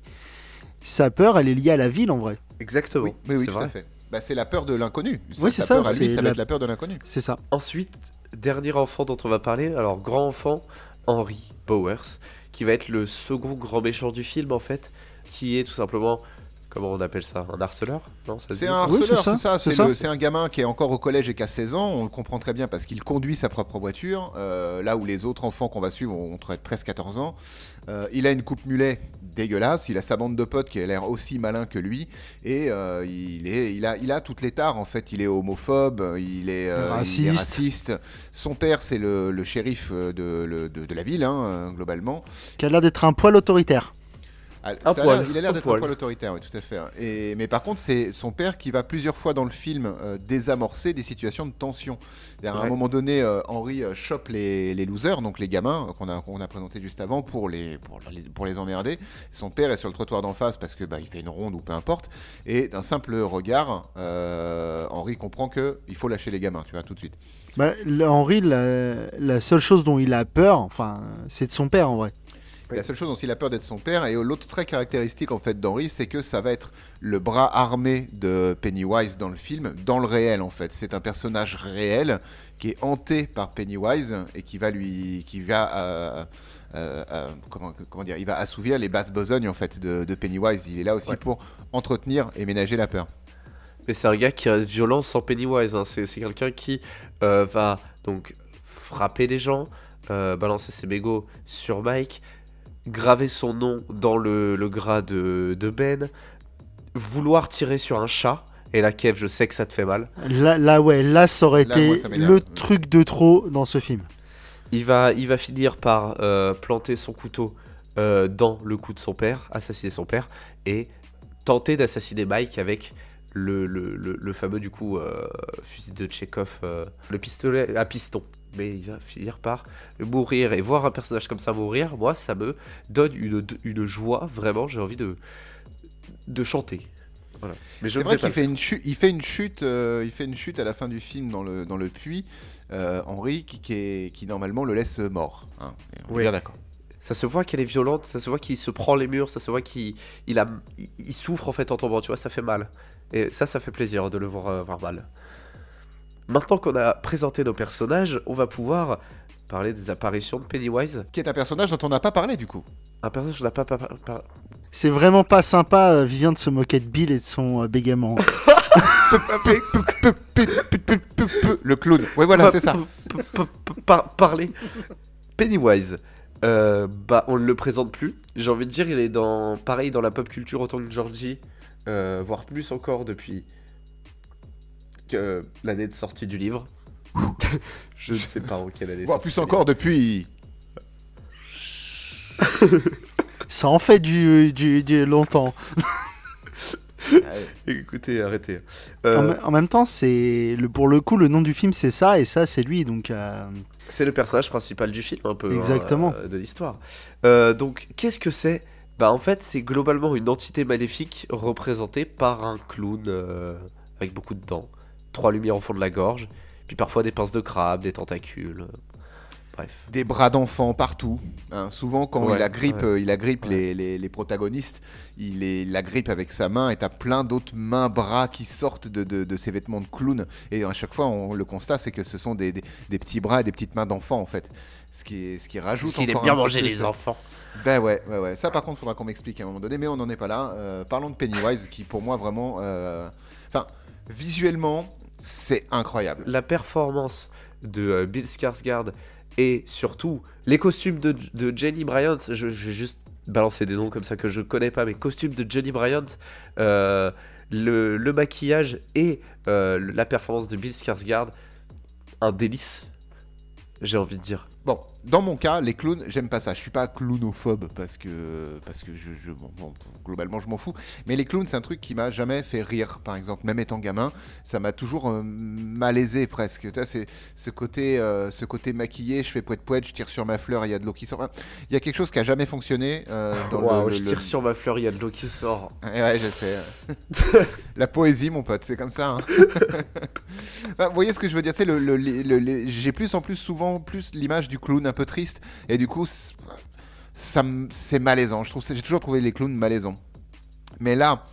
sa peur, elle est liée à la ville en vrai. Exactement. Oui, oui, tout vrai. à fait. Bah, c'est la peur de l'inconnu. Oui, c'est sa ça, peur à lui, va la- être la peur de l'inconnu. C'est ça. Ensuite, dernier enfant dont on va parler, alors grand enfant, Henry Bowers, qui va être le second grand méchant du film en fait, qui est tout simplement, comment on appelle ça, un harceleur? Non, C'est un harceleur, c'est ça, c'est ça. c'est C'est ça. le- c'est un gamin qui est encore au collège et qui a 16 ans. On le comprend très bien parce qu'il conduit sa propre voiture. euh, là où les autres enfants qu'on va suivre ont 13-14 ans. Euh, il a une coupe mulet dégueulasse. Il a sa bande de potes qui a l'air aussi malin que lui. Et euh, il, est, il, a, il a toutes les tares en fait. Il est homophobe, il est, euh, il est Raciste. Son père, c'est le, le shérif de, le- de- de la ville, hein, globalement. Qui a l'air d'être un poil autoritaire. Ah, Un ça a poil, l'air- il a l'air d'être un poil. autoritaire, oui, tout à fait. hein. Et, mais par contre, c'est son père qui va plusieurs fois dans le film euh, désamorcer des situations de tension. C'est-à-dire, À un Ouais. moment donné, euh, Henry euh, chope les, les losers, donc les gamins euh, qu'on a, qu'on a présentés juste avant, pour les, pour, les, pour les emmerder. Son père est sur le trottoir d'en face parce que bah, il fait une ronde ou peu importe. Et d'un simple regard, euh, Henry comprend que il faut lâcher les gamins, tu vois, tout de suite. Bah, Henri, la, la seule chose dont il a peur, enfin, c'est de son père en vrai. La seule chose dont il a peur d'être son père, et l'autre trait caractéristique en fait d'Henry, c'est que ça va être le bras armé de Pennywise dans le film, dans le réel en fait. C'est un personnage réel qui est hanté par Pennywise et qui va lui, qui va, euh, euh, euh, comment, comment dire, il va assouvir les basses besognes en fait de, de Pennywise. Il est là aussi Ouais. pour entretenir et ménager la peur. Mais c'est un gars qui reste violent sans Pennywise. hein. C'est c'est quelqu'un qui euh, va donc frapper des gens, euh, balancer ses mégots sur Mike, graver son nom dans le, le gras de, de Ben, vouloir tirer sur un chat. Et la Kev, je sais que ça te fait mal. Là, là ouais, là, ça aurait Là, été moi, ça m'énerve. le truc de trop dans ce film. Il va, il va finir par euh, planter son couteau euh, dans le cou de son père, assassiner son père, et tenter d'assassiner Mike avec le, le, le- le fameux du coup euh, fusil de Chekhov, euh, le pistolet à piston. Mais il va finir par mourir et voir un personnage comme ça mourir, moi ça me donne une, une joie, vraiment j'ai envie de, de chanter. Voilà. Mais je C'est vrai qu'il fait une chute, il fait une chute, euh, il fait une chute à la fin du film dans le dans le puits. euh, Henry qui, qui, est- qui normalement le laisse mort. hein. On est bien d'accord. Ça se voit qu'elle est violente, ça se voit qu'il se prend les murs, ça se voit qu'il il a, il, il souffre en fait en tombant, tu vois, ça fait mal. Et ça, ça fait plaisir de le voir euh, avoir mal. Maintenant qu'on a présenté nos personnages, on va pouvoir parler des apparitions de Pennywise. Qui est un personnage dont on n'a pas parlé du coup. Un personnage qu'on n'a pas, pas- C'est vraiment pas sympa, euh, Vivien, de se moquer de Bill et de son euh, bégaiement. Le clown. Oui, voilà, c'est ça. par- parler. Pennywise. Euh, bah, on ne le présente plus. J'ai envie de dire, il est dans, pareil dans la pop culture autant que Georgie, euh, voire plus encore depuis que l'année de sortie du livre. Je ne sais pas en quelle année. Voire plus encore depuis. ça en fait du, du, du longtemps. Écoutez, arrêtez. Euh, En, me- en même temps, c'est le pour le coup, le nom du film, c'est ça, et ça, c'est lui. Donc, euh, C'est le personnage principal du film, un peu. hein, Exactement. euh, de l'histoire. Euh, donc, qu'est-ce que c'est? Bah, en fait, c'est globalement une entité maléfique représentée par un clown euh, avec beaucoup de dents, trois lumières au fond de la gorge, puis parfois des pinces de crabe, des tentacules. euh, Bref. Des bras d'enfants partout. hein. Souvent, quand Ouais, il agrippe, ouais. euh, il agrippe Ouais. les, les- les protagonistes, il les il agrippe avec sa main et t'as plein d'autres mains, bras qui sortent de, de- de ses vêtements de clown. Et à chaque fois, on le constat, c'est que ce sont des, des- des petits bras et des petites mains d'enfants en fait. Ce qui, est, ce qui rajoute Parce qu'il aime bien manger les enfants. Ben ouais, ouais, ouais. Ça, par contre, faudra qu'on m'explique à un moment donné, mais on n'en est pas là. Euh, parlons de Pennywise, qui pour moi vraiment, euh, enfin, visuellement, c'est incroyable. La performance de euh, Bill Skarsgård et surtout les costumes de, de Jenny Bryant, je, je vais juste balancer des noms comme ça que je connais pas, mais costumes de Jenny Bryant, euh, le, le maquillage et euh, la performance de Bill Skarsgård, un délice, j'ai envie de dire. Bon, dans mon cas, les clowns, j'aime pas ça. Je suis pas clownophobe parce que parce que je, je- bon, bon, globalement je m'en fous. Mais les clowns, c'est un truc qui m'a jamais fait rire. Par exemple, même étant gamin, ça m'a toujours euh, malaisé presque. C'est ce côté euh, ce côté maquillé. Je fais poète poète, je tire sur ma fleur, il y a de l'eau qui sort. Il y a quelque chose qui a jamais fonctionné euh, dans Waouh, le, je tire le- sur ma fleur, il y a de l'eau qui sort. Ouais, ouais, je sais. La poésie, mon pote, c'est comme ça. hein. Vous voyez ce que je veux dire C'est le- j'ai plus en plus souvent plus l'image du clown un peu triste et du coup ça c'est malaisant. Je trouve j'ai toujours trouvé les clowns malaisants. Mais là,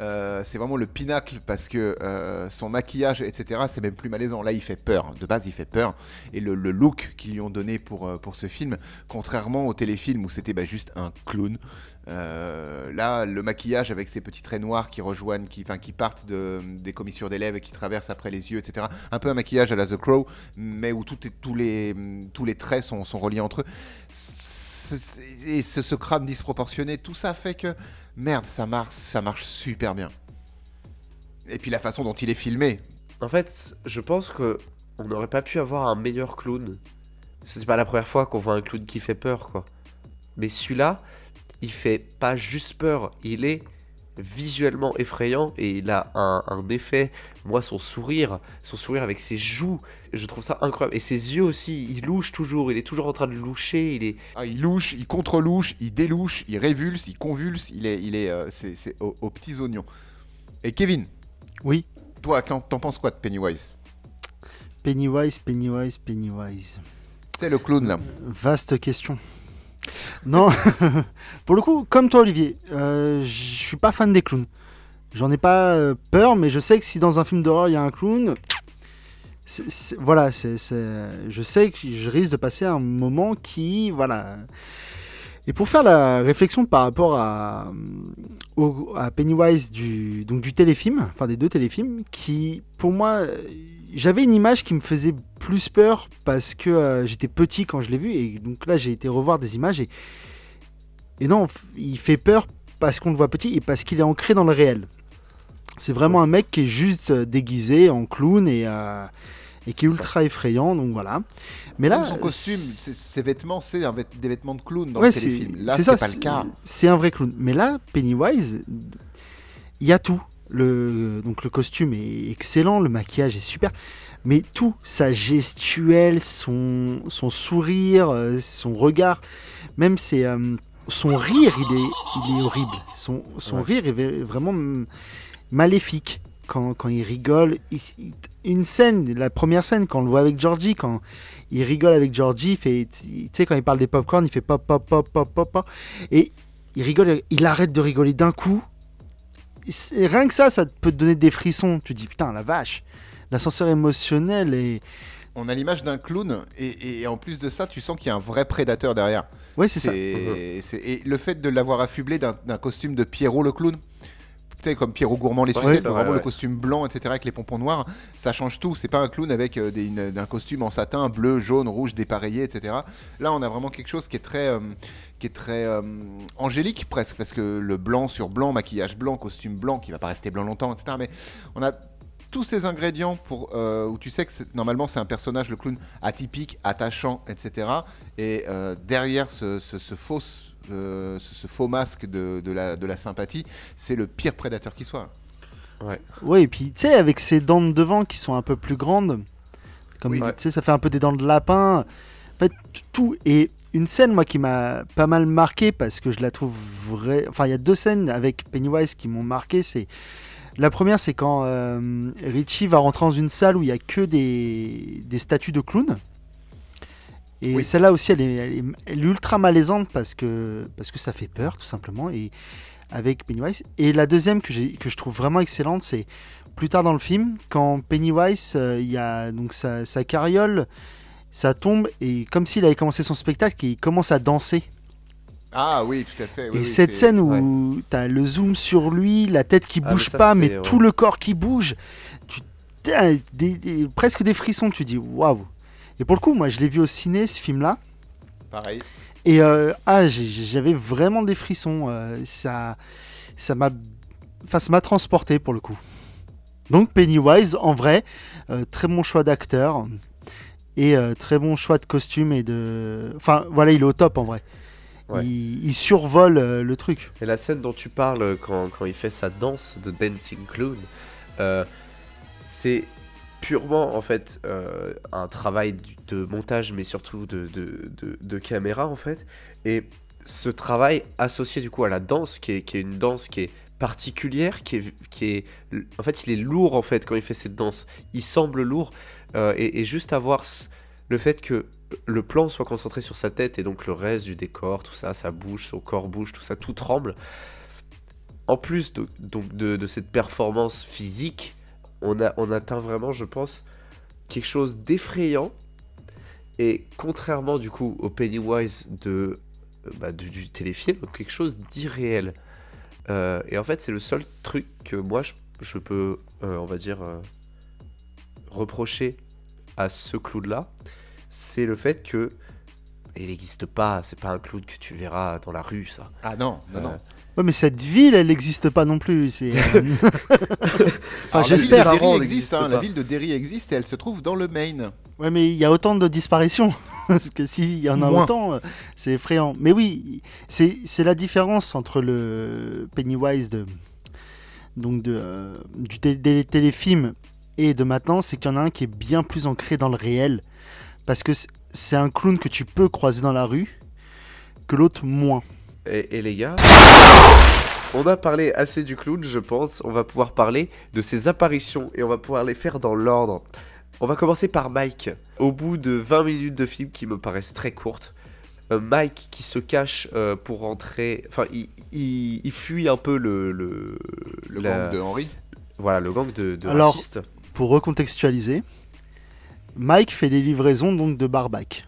euh, c'est vraiment le pinacle parce que euh, son maquillage, etc., c'est même plus malaisant. Là, il fait peur. De base, il fait peur. Et le, le look qu'ils lui ont donné pour, euh, pour ce film, contrairement au téléfilm où c'était bah, juste un clown, euh, là, le maquillage avec ces petits traits noirs qui rejoignent, qui, partent de, des commissures des lèvres et qui traversent après les yeux, etc. Un peu un maquillage à la The Crow, mais où tout tous, les, traits sont, reliés entre eux. Et ce, ce crâne disproportionné, tout ça fait que, merde, ça marche, ça marche super bien. Et puis la façon dont il est filmé. En fait, je pense que on n'aurait pas pu avoir un meilleur clown. C'est pas la première fois qu'on voit un clown qui fait peur, quoi. Mais celui-là, il fait pas juste peur, il est visuellement effrayant et il a un, un effet, moi son sourire, son sourire avec ses joues, je trouve ça incroyable. Et ses yeux aussi, il louche toujours, il est toujours en train de loucher, il est... Ah, il louche, il contre-louche, il délouche, il révulse, il convulse, il est, il est, euh, c'est, c'est aux, aux petits oignons. Et Kevin, Oui, toi, quand- t'en penses quoi de Pennywise? Pennywise, Pennywise, Pennywise. C'est le clown là. Vaste question. Non, pour le coup, comme toi, Olivier, euh, je suis pas fan des clowns. J'en ai pas euh, peur, mais je sais que si dans un film d'horreur il y a un clown, je sais que je risque de passer un moment qui, voilà. Et pour faire la réflexion par rapport à, au- à Pennywise du, donc du téléfilm, enfin des deux téléfilms, qui, pour moi, euh, j'avais une image qui me faisait plus peur parce que euh, j'étais petit quand je l'ai vu et donc là j'ai été revoir des images et, et non, il fait peur parce qu'on le voit petit et parce qu'il est ancré dans le réel. C'est vraiment un mec qui est juste euh, déguisé en clown et, euh, et qui est ultra effrayant, donc voilà. Mais là, Même son costume, ses, vêtements, c'est vêt- des vêtements de clown dans Ouais, le téléfilm. Là, c'est pas le cas. C'est un vrai clown. Mais là, Pennywise, il y a tout. Le, donc le costume est excellent, le maquillage est super, mais tout, sa gestuelle, son, son sourire, euh, son regard, même euh, son rire, il est, il est horrible. Son, son Ouais. rire est vraiment maléfique quand, quand il rigole. Il- il- une scène, la première scène, quand on le voit avec Georgie, quand il rigole avec Georgie, il fait, tu sais, quand il parle des popcorn, il fait pop, pop, pop, pop, pop, pop. Et il rigole, il arrête de rigoler d'un coup. Rien que ça, ça peut te donner des frissons. Tu te dis, putain, la vache. L'ascenseur émotionnel et. On a l'image d'un clown et, et en plus de ça, tu sens qu'il y a un vrai prédateur derrière. Ouais, c'est ça. Et le fait de l'avoir affublé d'un costume de Pierrot le clown, sais, comme Pierrot Gourmand les sucettes, vraiment le costume blanc, etc., avec les pompons noirs, ça change tout. C'est pas un clown avec euh, des- une- un costume en satin bleu, jaune, rouge, dépareillé, etc. Là, on a vraiment quelque chose qui est très, euh, qui est très euh, angélique presque, parce que le blanc sur blanc, maquillage blanc, costume blanc, qui va pas rester blanc longtemps, etc. Mais on a tous ces ingrédients pour euh, où tu sais que normalement c'est un personnage le clown atypique, attachant, etc. Et euh, derrière ce, ce- ce faux, euh, ce, ce faux masque de, de la, de la sympathie, c'est le pire prédateur qui soit. Ouais, et puis, tu sais, avec ses dents de devant qui sont un peu plus grandes, comme Oui. tu sais, ça fait un peu des dents de lapin. En fait, tout. Et une scène, moi, qui m'a pas mal marqué parce que je la trouve vraie. Enfin, il y a deux scènes avec Pennywise qui m'ont marqué. C'est. La première, c'est quand euh, Richie va rentrer dans une salle où il y a que des, des statues de clowns. Et Oui. celle-là aussi, elle est, elle est- elle est ultra malaisante parce que, parce que ça fait peur, tout simplement. Et avec Pennywise. Et la deuxième que, je trouve vraiment excellente, c'est plus tard dans le film, quand Pennywise, euh, il y a donc sa, sa carriole, ça tombe, et comme s'il avait commencé son spectacle, il commence à danser. Ah oui, tout à fait. oui, et oui, cette scène où tu as le zoom sur lui, la tête qui Ah, bouge mais ça, pas, mais ouais. tout le corps qui bouge, tu des- des- presque des frissons, tu dis waouh. Et pour le coup, moi je l'ai vu au ciné ce film-là. Pareil. Et euh, ah, j'avais vraiment des frissons. euh, ça, ça m'a, enfin, ça m'a transporté pour le coup. Donc Pennywise, en vrai, euh, très bon choix d'acteur et très bon choix de costume et de, enfin voilà, il est au top en vrai. Ouais. Il, il survole euh, le truc. Et la scène dont tu parles euh, quand, quand il fait sa danse de Dancing Clown, euh, c'est purement en fait euh, un travail de montage, mais surtout de, de, de- de caméra en fait. Et ce travail associé du coup à la danse, qui est, qui est une danse qui est particulière, qui est, qui est... En fait, il est lourd en fait quand il fait cette danse. Il semble lourd. et, et juste avoir le fait que le plan soit concentré sur sa tête et donc le reste du décor, tout ça, ça bouge, son corps bouge, tout ça, tout tremble. En plus de, donc de, cette performance physique, on, atteint vraiment, je pense, quelque chose d'effrayant. Et contrairement du coup au Pennywise de, euh, bah, du, téléfilm, quelque chose d'irréel. Euh, et en fait, c'est le seul truc que moi je, peux, euh, on va dire, reprocher à ce clown-là, c'est le fait que il n'existe pas, c'est pas un clown que tu verras dans la rue, ça. Ah non, non, non. Euh, Ouais, mais cette ville, elle n'existe pas non plus. C'est. euh, enfin, la ville de j'espère. Existe, hein, la ville de Derry existe et elle se trouve dans le Maine. Ouais, mais il y a autant de disparitions. Parce que s'il y en a Moins. autant, euh, c'est effrayant. Mais oui, c'est c'est la différence entre le Pennywise de, donc de, euh, du té- des téléfilms et de maintenant, c'est qu'il y en a un qui est bien plus ancré dans le réel. Parce que c'est- un clown que tu peux croiser dans la rue, que l'autre moins. Et, et les gars, on a parlé assez du clown, je pense. On va pouvoir parler de ses apparitions et on va pouvoir les faire dans l'ordre. On va commencer par Mike. Au bout de 20 minutes de film qui me paraissent très courtes, euh, Mike qui se cache euh, pour rentrer. Enfin, il, il- il fuit un peu le. Le, Le la- gang de Henry. Voilà, le gang de, de Alors- racistes. Pour recontextualiser, Mike fait des livraisons donc de barbac.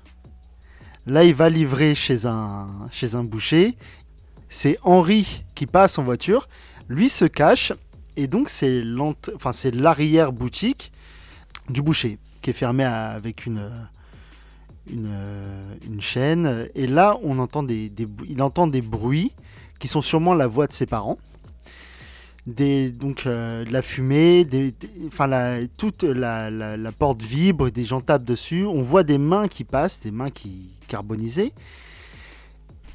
Là, il va livrer chez un, chez un boucher. C'est Henri qui passe en voiture. Lui se cache. Et donc, c'est l'ent- enfin, c'est l'arrière boutique du boucher qui est fermée avec une, une, une chaîne. Et là, on entend des, des il entend des bruits qui sont sûrement la voix de ses parents des donc euh, de la fumée, des, des- enfin la, toute la, la- la porte vibre, des gens tapent dessus. On voit des mains qui passent, des mains qui carbonisées.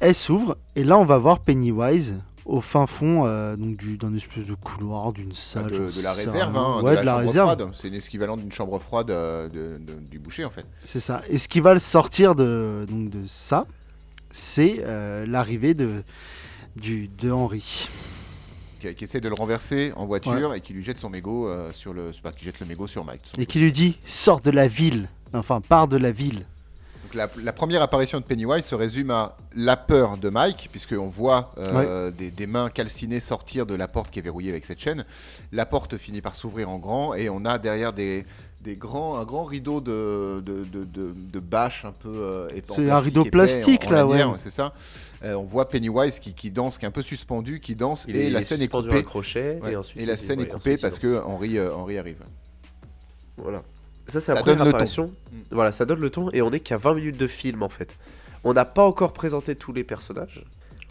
Elle s'ouvre et là on va voir Pennywise au fin fond euh, donc du dans une espèce de couloir d'une Ah, salle. de, la réserve, hein, ouais, de la, réserve. froide. C'est l'équivalent d'une chambre froide euh, de- du boucher en fait. C'est ça. Et ce qui va le sortir de donc de ça, c'est l'arrivée de du de Henri. Qui, qui essaie de le renverser en voiture et qui lui jette son mégot euh, sur le. c'est pas qui jette le mégot sur Mike. et qui lui dit sors de la ville. Enfin, pars de la ville. Donc la, la première apparition de Pennywise se résume à la peur de Mike, puisqu'on voit euh, des, des mains calcinées sortir de la porte qui est verrouillée avec cette chaîne. La porte finit par s'ouvrir en grand et on a derrière des, des grands, un grand rideau de, de, de, de- de bâches un peu euh, C'est un rideau épais, plastique, en- en là, lanière, ouais. C'est ça. Euh, on voit Pennywise qui, qui danse, qui est un peu suspendu, qui danse Il et est, la scène est suspendu à coupée. crochet Ouais. et ensuite. Et la scène ouais, est coupée parce que Henri, euh, Henri arrive. Voilà. Ça, c'est la Ça première donne le ton. apparition. Mm. Voilà, ça donne le ton et on est qu'à 20 minutes de film en fait. On n'a pas encore présenté tous les personnages.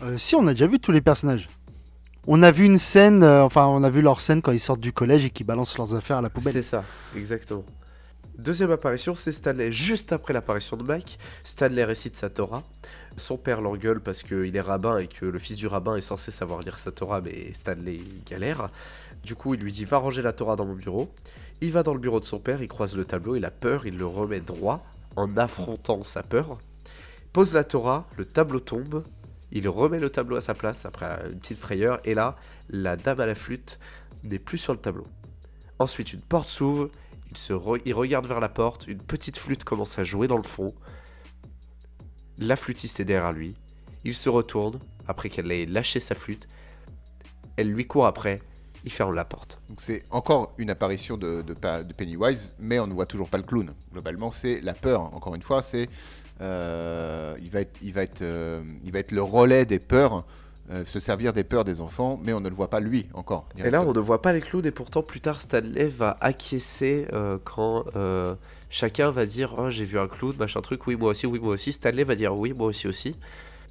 Euh, si, on a déjà vu tous les personnages. On a vu une scène, euh, enfin, on a vu leur scène quand ils sortent du collège et qu'ils balancent leurs affaires à la poubelle. C'est ça, exactement. Deuxième apparition, c'est Stanley. Juste après l'apparition de Mike, Stanley récite sa Torah. Son père l'engueule parce qu'il est rabbin et que le fils du rabbin est censé savoir lire sa Torah, mais Stanley galère. Du coup, il lui dit Va ranger la Torah dans mon bureau. Il va dans le bureau de son père, il croise le tableau, il a peur, il le remet droit en affrontant sa peur. Pose la Torah, le tableau tombe. Il remet le tableau à sa place après une petite frayeur, et là, la dame à la flûte n'est plus sur le tableau. Ensuite, une porte s'ouvre, il, se regarde vers la porte, une petite flûte commence à jouer dans le fond. La flûtiste est derrière lui. Il se retourne, après qu'elle ait lâché sa flûte. Elle lui court après, il ferme la porte. Donc c'est encore une apparition de, Pennywise, mais on ne voit toujours pas le clown. Globalement, c'est la peur. Encore une fois, c'est il va être, il va être, euh, il va être le relais des peurs, euh, se servir des peurs des enfants, mais on ne le voit pas lui encore. Et là, on ne voit pas les clowns, et pourtant, plus tard, Stanley va acquiescer euh, quand euh, chacun va dire Oh, j'ai vu un clown, machin truc, oui, moi aussi, oui, moi aussi. Stanley va dire Oui, moi aussi, aussi.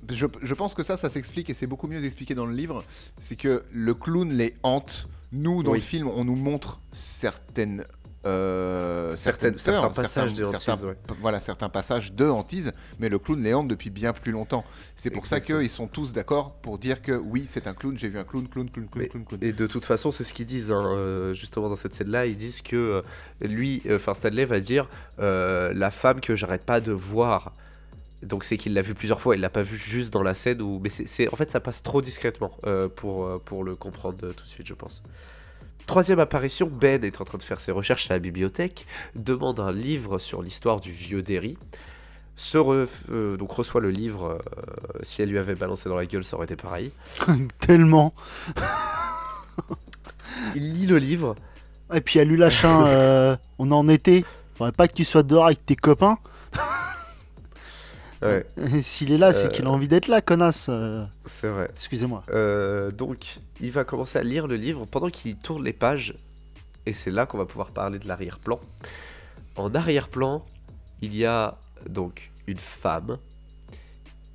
Je, je pense que ça, ça s'explique et c'est beaucoup mieux expliqué dans le livre. C'est que le clown les hante. Nous, dans Oui. le film, on nous montre certaines. Euh, Certaines- peurs, certains passages certains- ouais. Voilà, certains passages de hantise, mais le clown les hante depuis bien plus longtemps. C'est pour Exactement. ça qu'ils sont tous d'accord pour dire que oui, c'est un clown, j'ai vu un clown, clown, clown, clown, Mais- clown, clown. Et de toute façon, c'est ce qu'ils disent, hein, euh, justement dans cette scène-là. Ils disent que euh, lui, enfin Stanley va dire euh, la femme que j'arrête pas de voir. Donc c'est qu'il l'a vu plusieurs fois, il l'a pas vu juste dans la scène où. Mais c'est, en fait, ça passe trop discrètement euh, pour, pour le comprendre tout de suite, je pense. Troisième apparition, Ben est en train de faire ses recherches à la bibliothèque, demande un livre sur l'histoire du vieux Derry, se re- euh, donc reçoit le livre. euh, si elle lui avait balancé dans la gueule, ça aurait été pareil. Tellement. Il lit le livre, Et puis, à lui lâchin, euh, on est en été. Faudrait pas que tu sois dehors avec tes copains. Ouais, S'il est là, c'est Euh. qu'il a envie d'être là, connasse. euh, c'est vrai. Excusez-moi. Euh, donc, il va commencer à lire le livre pendant qu'il tourne les pages. Et c'est là qu'on va pouvoir parler de l'arrière-plan. En arrière-plan, il y a donc une femme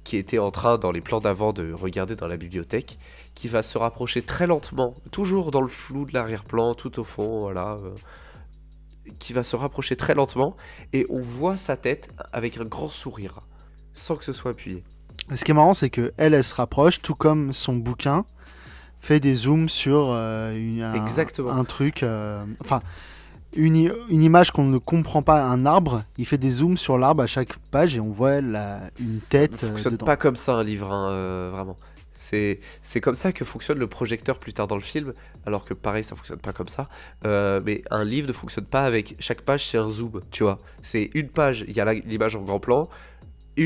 qui était en train, dans les plans d'avant, de regarder dans la bibliothèque, qui va se rapprocher très lentement, toujours dans le flou de l'arrière-plan, tout au fond, voilà. euh. qui va se rapprocher très lentement et on voit sa tête avec un grand sourire, sans que ce soit appuyé. Ce qui est marrant, c'est que elle, elle se rapproche, tout comme son bouquin fait des zooms sur euh, une- un, Exactement. un truc. euh, enfin, une, une image qu'on ne comprend pas, un arbre. Il fait des zooms sur l'arbre à chaque page et on voit la, une Ça tête ne euh, fonctionne dedans. pas comme ça un livre, hein, vraiment. C'est c'est comme ça que fonctionne le projecteur plus tard dans le film, alors que pareil, ça fonctionne pas comme ça. Euh, mais un livre ne fonctionne pas avec chaque page, c'est un zoom, tu vois. C'est une page, il y a la- l'image en grand plan,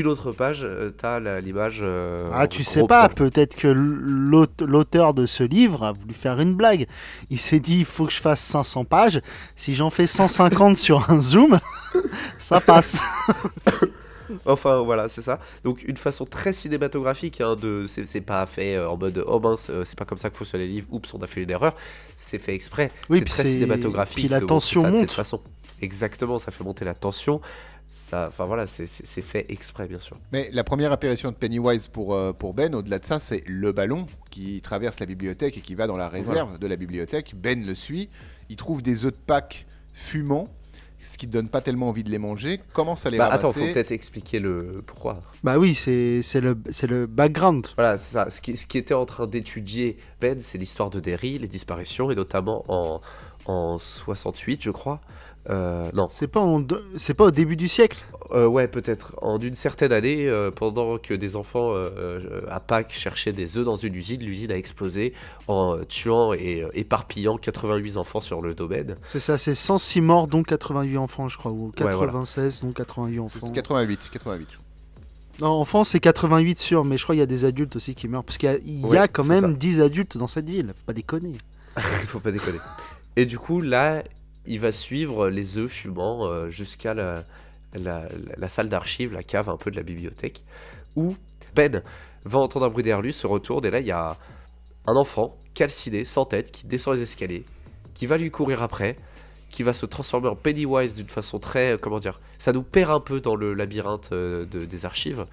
une autre page, euh, t'as la- l'image. euh, Ah, tu sais pas, peut-être que l'aute- l'auteur de ce livre a voulu faire une blague. Il s'est dit, il faut que je fasse 500 pages. Si j'en fais 150 sur un zoom, ça passe. Enfin voilà, c'est ça. Donc une façon très cinématographique hein, de, c'est pas fait euh, en mode oh mince, euh, c'est pas comme ça que fonctionnent les livres. Oups, on a fait une erreur. C'est fait exprès. Oui, c'est très cinématographique. puis la de tension ça de cette monte. façon. Exactement, ça fait monter la tension. Ça, enfin voilà, c'est- fait exprès bien sûr. Mais la première apparition de Pennywise pour, euh, pour Ben, au-delà de ça, c'est le ballon qui traverse la bibliothèque et qui va dans la réserve de la bibliothèque. Ben le suit. Il trouve des œufs de Pâques fumants, ce qui ne donne pas tellement envie de les manger. Commence à les Bah, ramasser. attends, faut peut-être expliquer le pourquoi. Bah oui, c'est c'est le, c'est le background. Voilà, c'est ça. Ce qui, ce qui était en train d'étudier Ben, c'est l'histoire de Derry, les disparitions, et notamment en, en 68, je crois. Euh, non, C'est pas, en de- c'est pas au début du siècle? Euh, ouais, peut-être. En une certaine année, euh, pendant que des enfants à Pâques cherchaient des œufs dans une usine, l'usine a explosé en euh, tuant et euh, éparpillant 88 enfants sur le domaine. C'est ça, c'est 106 morts, dont 88 enfants, je crois, ou Ouais, voilà. 96, dont 88 enfants. 88, 88. Non, enfants, c'est 88 sûr, mais je crois qu'il y a des adultes aussi qui meurent. Parce qu'il y a, il y Ouais, a quand même ça. 10 adultes dans cette ville, faut pas déconner. Il faut pas déconner. Et du coup, là, il va suivre les œufs fumants euh, jusqu'à la, salle d'archives, la cave un peu de la bibliothèque, où Ben va entendre un bruit derrière lui, se retourne, et là, il y a un enfant calciné, sans tête, qui descend les escaliers, qui va lui courir après, qui va se transformer en Pennywise d'une façon très... euh, comment dire Ça nous perd un peu dans le labyrinthe euh, de- des archives.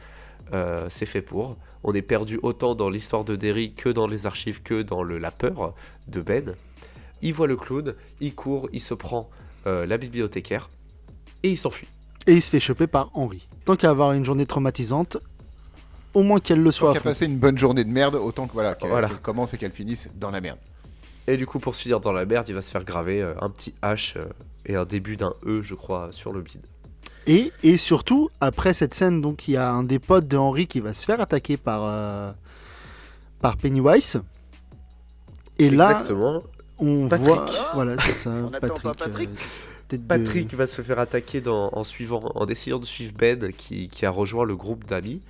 C'est fait pour. On est perdu autant dans l'histoire de Derry que dans les archives, que dans le, la peur de Ben. Il voit le clown, il court, il se prend euh, la bibliothécaire et il s'enfuit. Et il se fait choper par Henri. Tant qu'à avoir une journée traumatisante, au moins qu'elle le Tant soit. à qu'à passer une bonne journée de merde, autant que voilà, qu'elle Voilà. qu'elle commence et qu'elle finisse dans la merde. Et du coup, pour se finir dans la merde, il va se faire graver euh, un petit H euh, et un début d'un E, je crois, sur le bide. Et, et surtout, après cette scène, donc il y a un des potes de Henri qui va se faire attaquer par, euh, par Pennywise. Et là, Exactement. On Patrick. voit. Voilà, c'est ça. On Patrick. pas Patrick euh, de- Patrick va se faire attaquer dans- en, suivant, en essayant de suivre Ben qui, qui a rejoint le groupe d'amis.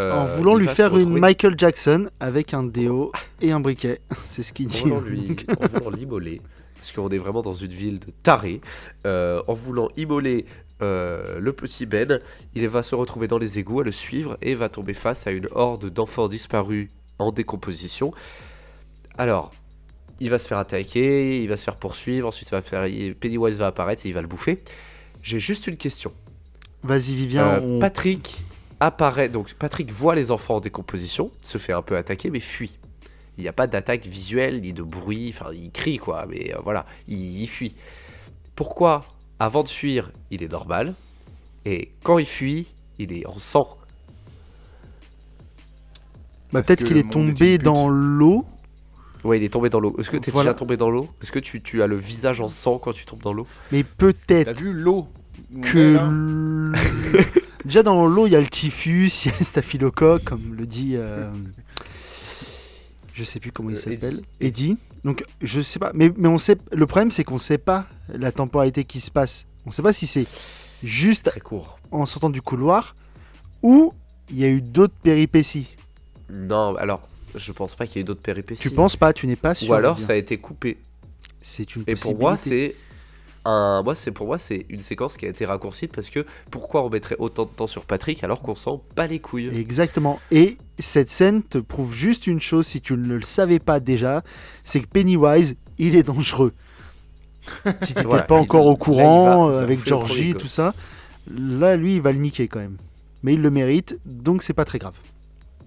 Euh, en voulant lui faire une Michael Jackson avec un déo et un briquet. C'est ce qu'il en dit. voulant, lui, en voulant l'immoler, parce qu'on est vraiment dans une ville de tarés, euh, en voulant immoler euh, le petit Ben, il va se retrouver dans les égouts à le suivre et va tomber face à une horde d'enfants disparus en décomposition. Alors, il va se faire attaquer, il va se faire poursuivre, ensuite il va faire, il- Pennywise va apparaître et il va le bouffer. J'ai juste une question. Vas-y, Vivien. Euh, on- Patrick apparaît, donc Patrick voit les enfants en décomposition, se fait un peu attaquer, mais fuit. Il n'y a pas d'attaque visuelle ni de bruit, enfin il crie quoi, mais euh, voilà, il, il fuit. Pourquoi avant de fuir il est normal et quand il fuit il est en sang? Bah, Peut-être qu'il est tombé dans l'eau. Ouais, il est tombé dans l'eau. Est-ce que tu es Voilà. déjà tombé dans l'eau? Est-ce que tu, tu as le visage en sang quand tu tombes dans l'eau? Mais T'as peut-être vu l'eau? Que. Déjà dans l'eau, il y a le typhus, il y a le staphylocoque, comme le dit. euh, Je sais plus comment il Euh, s'appelle. Eddie. Eddie. Donc je sais pas. Mais, mais on sait. Le problème, c'est qu'on sait pas la temporalité qui se passe. On sait pas si c'est juste Très court. en sortant du couloir ou il y a eu d'autres péripéties. Non, alors je pense pas qu'il y ait eu d'autres péripéties. Tu penses pas Tu n'es pas sûr. Ou alors ça a été coupé. C'est une Et pour moi, c'est un, moi, c'est pour moi, c'est une séquence qui a été raccourcie parce que pourquoi on mettrait autant de temps sur Patrick alors qu'on s'en bat les couilles? Exactement. Et cette scène te prouve juste une chose, si tu ne le savais pas déjà, c'est que Pennywise, il est dangereux. Si t'étais Voilà, pas encore au courant, va- euh, avec Georgie, tout ça, là, lui, il va le niquer quand même. Mais il le mérite, donc c'est pas très grave.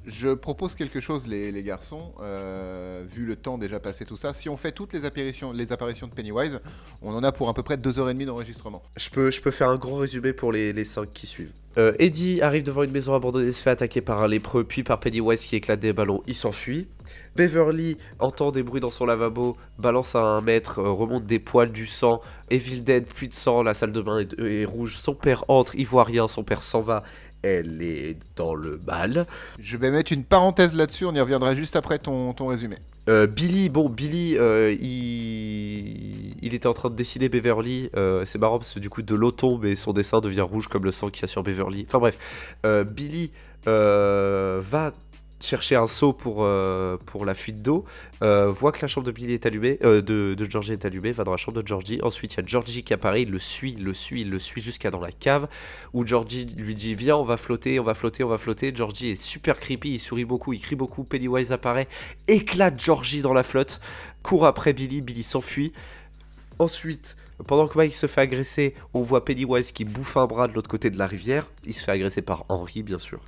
Je propose quelque chose, les, garçons, euh, vu le temps déjà passé, tout ça. Si on fait toutes les apparitions, les apparitions de Pennywise, on en a pour à peu près 2h30 d'enregistrement. Je peux, je peux faire un grand résumé pour les, les cinq qui suivent. Euh, Eddie arrive devant une maison abandonnée, se fait attaquer par un lépreux, puis par Pennywise qui éclate des ballons, il s'enfuit. Beverly entend des bruits dans son lavabo, balance à un mètre, euh, remonte des poils, du sang. Evil Dead, pluie de sang, la salle de bain est, est rouge. Son père entre, il voit rien, son père s'en va. Elle est dans le mal. Je vais mettre une parenthèse là-dessus, on y reviendra juste après ton, ton résumé. Euh, Billy, bon, Billy, euh, il... il était en train de dessiner Beverly. Euh, c'est marrant parce que du coup, de l'eau tombe et son dessin devient rouge comme le sang qu'il y a sur Beverly. Enfin bref, Billy va chercher un seau pour, euh, pour la fuite d'eau, euh, voit que la chambre de Billy est allumée, euh, de, de Georgie est allumée, va dans la chambre de Georgie. Ensuite, il y a Georgie qui apparaît, il le suit, il le suit, il le suit jusqu'à dans la cave, où Georgie lui dit Viens, on va flotter, on va flotter, on va flotter. Georgie est super creepy, il sourit beaucoup, il crie beaucoup. Pennywise apparaît, éclate Georgie dans la flotte, court après Billy, Billy s'enfuit. Ensuite, pendant que Mike se fait agresser, on voit Pennywise qui bouffe un bras de l'autre côté de la rivière. Il se fait agresser par Henry, bien sûr.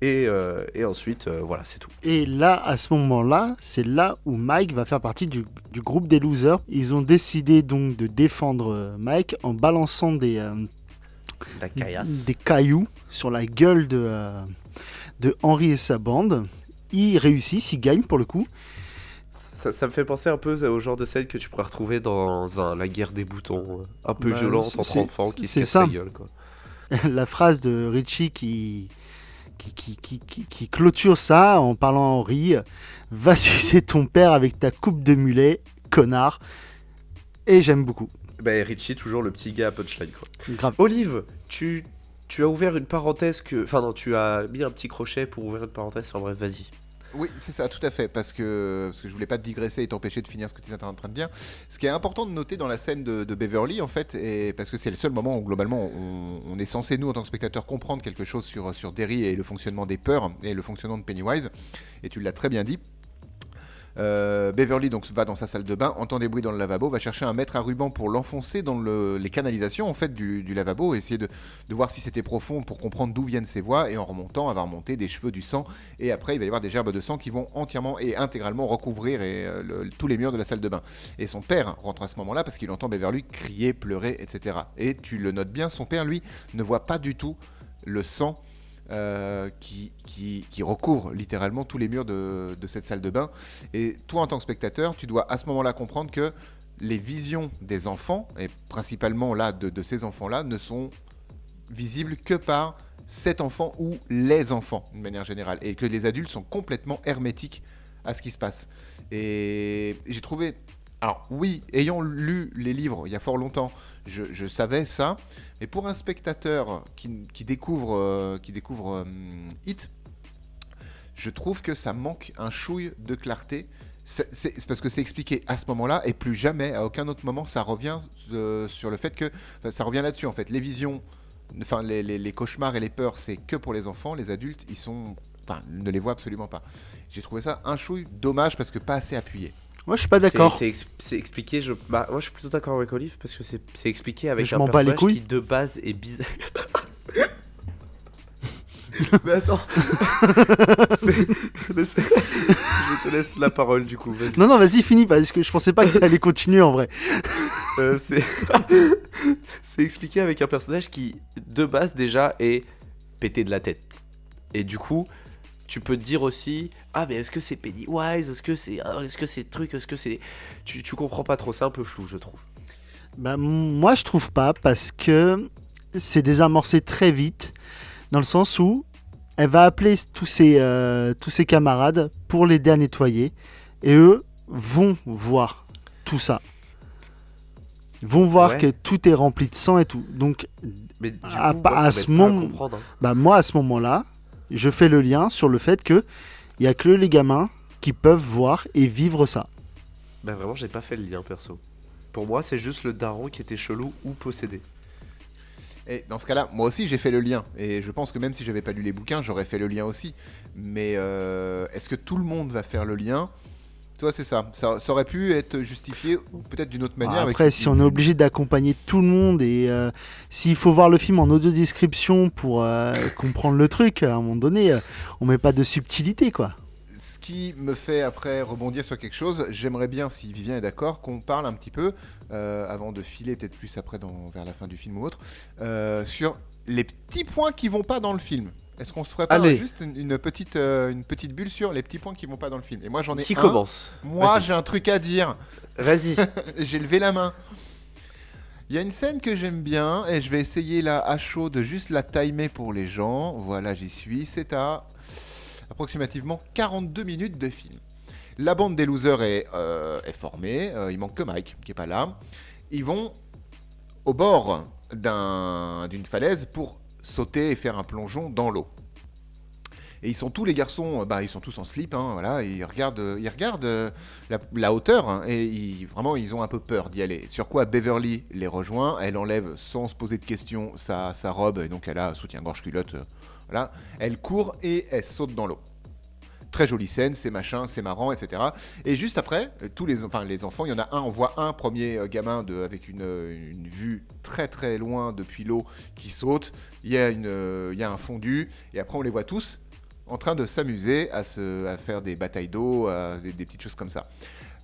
Et, euh, et ensuite, euh, voilà, c'est tout. Et là, à ce moment-là, c'est là où Mike va faire partie du, du groupe des losers. Ils ont décidé donc de défendre euh, Mike en balançant des, euh, La des cailloux sur la gueule de, euh, de Henry et sa bande. Ils réussissent, ils gagnent pour le coup. Ça, ça me fait penser un peu au genre de scène que tu pourrais retrouver dans un, la guerre des boutons, un peu Bah, violente entre enfants qui se c'est cassent ça. la gueule. Quoi. la phrase de Richie qui, qui, qui, qui, qui- qui clôture ça en parlant à Henry Va sucer ton père avec ta coupe de mulet, connard. Et j'aime beaucoup. Bah, Richie, toujours le petit gars à punchline. Quoi. Grave. Olive, tu, tu as ouvert une parenthèse que. Enfin, non, tu as mis un petit crochet pour ouvrir une parenthèse. Enfin, bref, vas-y. Oui, c'est ça, tout à fait, parce que, parce que je voulais pas te digresser et t'empêcher de finir ce que tu étais en train de dire. Ce qui est important de noter dans la scène de, Beverly, en fait, et parce que c'est le seul moment où globalement on, on est censé, nous, en tant que spectateurs, comprendre quelque chose sur, sur Derry et le fonctionnement des peurs et le fonctionnement de Pennywise, et tu l'as très bien dit. Euh, Beverly donc va dans sa salle de bain, entend des bruits dans le lavabo, va chercher un mètre à ruban pour l'enfoncer dans le- les canalisations en fait du, lavabo, essayer de, voir si c'était profond pour comprendre d'où viennent ces voix, et en remontant, elle va remonter des cheveux, du sang, et après il va y avoir des gerbes de sang qui vont entièrement et intégralement recouvrir euh, tous les murs de la salle de bain. Et son père rentre à ce moment-là parce qu'il entend Beverly crier, pleurer, etc. Et tu le notes bien, son père lui ne voit pas du tout le sang. Euh, qui, recouvre littéralement tous les murs de, cette salle de bain. Et toi, en tant que spectateur, tu dois à ce moment-là comprendre que les visions des enfants, et principalement là de, de ces enfants-là, ne sont visibles que par cet enfant ou les enfants, de manière générale, et que les adultes sont complètement hermétiques à ce qui se passe. Et j'ai trouvé... Alors oui, ayant lu les livres il y a fort longtemps, je, savais ça, mais pour un spectateur qui, découvre, euh, qui découvre euh, Hit, je trouve que ça manque un chouille de clarté. C'est parce que c'est expliqué à ce moment-là et plus jamais, à aucun autre moment, ça revient euh, sur le fait que ça revient là-dessus en fait. Les visions, enfin les cauchemars et les peurs, c'est que pour les enfants. Les adultes, ils sont, enfin, ne les voient absolument pas. J'ai trouvé ça un chouille dommage parce que pas assez appuyé. Moi, je suis pas d'accord. C'est c'est ex- c'est expliqué. Je... Bah, moi, je suis plutôt d'accord avec Olive parce que c'est c'est expliqué avec Je un personnage qui de base est bizarre. Mais attends. Je te laisse la parole du coup. Vas-y. Non, non, vas-y, finis, parce que je pensais pas que t'allais continuer en vrai. Euh, c'est c'est expliqué avec un personnage qui, de base, déjà, est pété de la tête. Et du coup, tu peux te dire aussi Ah, mais est-ce que c'est Pennywise Est-ce que c'est ah, est-ce que c'est truc Est-ce que c'est. Tu, tu comprends pas trop, c'est un peu flou, je trouve. Bah, moi, je trouve pas, parce que c'est désamorcé très vite, dans le sens où elle va appeler tous ses, euh, tous ses camarades pour l'aider à nettoyer, et eux vont voir tout ça. Vont voir Ouais. que tout est rempli de sang et tout. Donc, Mais du À coup, pa- moi, à ce moment- hein. bah, moi, à ce moment-là, je fais le lien sur le fait que il y a que les gamins qui peuvent voir et vivre ça. Bah, vraiment, j'ai pas fait le lien perso. Pour moi, c'est juste le daron qui était chelou ou possédé. Et dans ce cas-là, moi aussi j'ai fait le lien. Et je pense que même si j'avais pas lu les bouquins, j'aurais fait le lien aussi. Mais euh, est-ce que tout le monde va faire le lien? Toi, c'est ça. ça. ça aurait pu être justifié peut-être d'une autre manière. avec Après, si on est obligé d'accompagner tout le monde et euh, s'il faut voir le film en audio description pour euh, comprendre le truc, à un moment donné, euh, on met pas de subtilité, quoi. Ce qui me fait après rebondir sur quelque chose, j'aimerais bien, si Vivien est d'accord, qu'on parle un petit peu, euh, avant de filer peut-être plus après dans, vers la fin du film ou autre, sur les petits points qui vont pas dans le film. Est-ce qu'on se ferait pas Allez. juste une, une petite, euh, une petite bulle sur les petits points qui vont pas dans le film Et moi j'en ai Qui un. commence Moi Vas-y. j'ai un truc à dire. Vas-y. J'ai levé la main. Il y a une scène que j'aime bien et je vais essayer là à chaud de juste la timer pour les gens. Voilà, j'y suis. C'est à approximativement 42 minutes de film. La bande des losers est, euh, est formée. Euh, il manque que Mike qui est pas là. Ils vont au bord d'un- d'une falaise pour sauter et faire un plongeon dans l'eau. Et ils sont tous les garçons, euh, bah, ils sont tous en slip, hein, voilà, ils regardent, euh, ils regardent euh, la, hauteur hein, et vraiment ils ont un peu peur d'y aller. Sur quoi Beverly les rejoint, elle enlève sans se poser de questions sa, robe et donc elle a soutien-gorge culotte. Elle court et elle saute dans l'eau. Très jolie scène, c'est machin, c'est marrant, etc. Et juste après, euh, tous les, les enfants, il y en a un, on voit un premier euh, gamin de, avec une, euh, une vue très très loin depuis l'eau qui saute. Il y, a une, il y a un fondu et après on les voit tous en train de s'amuser à, à faire des batailles d'eau, des, des petites choses comme ça.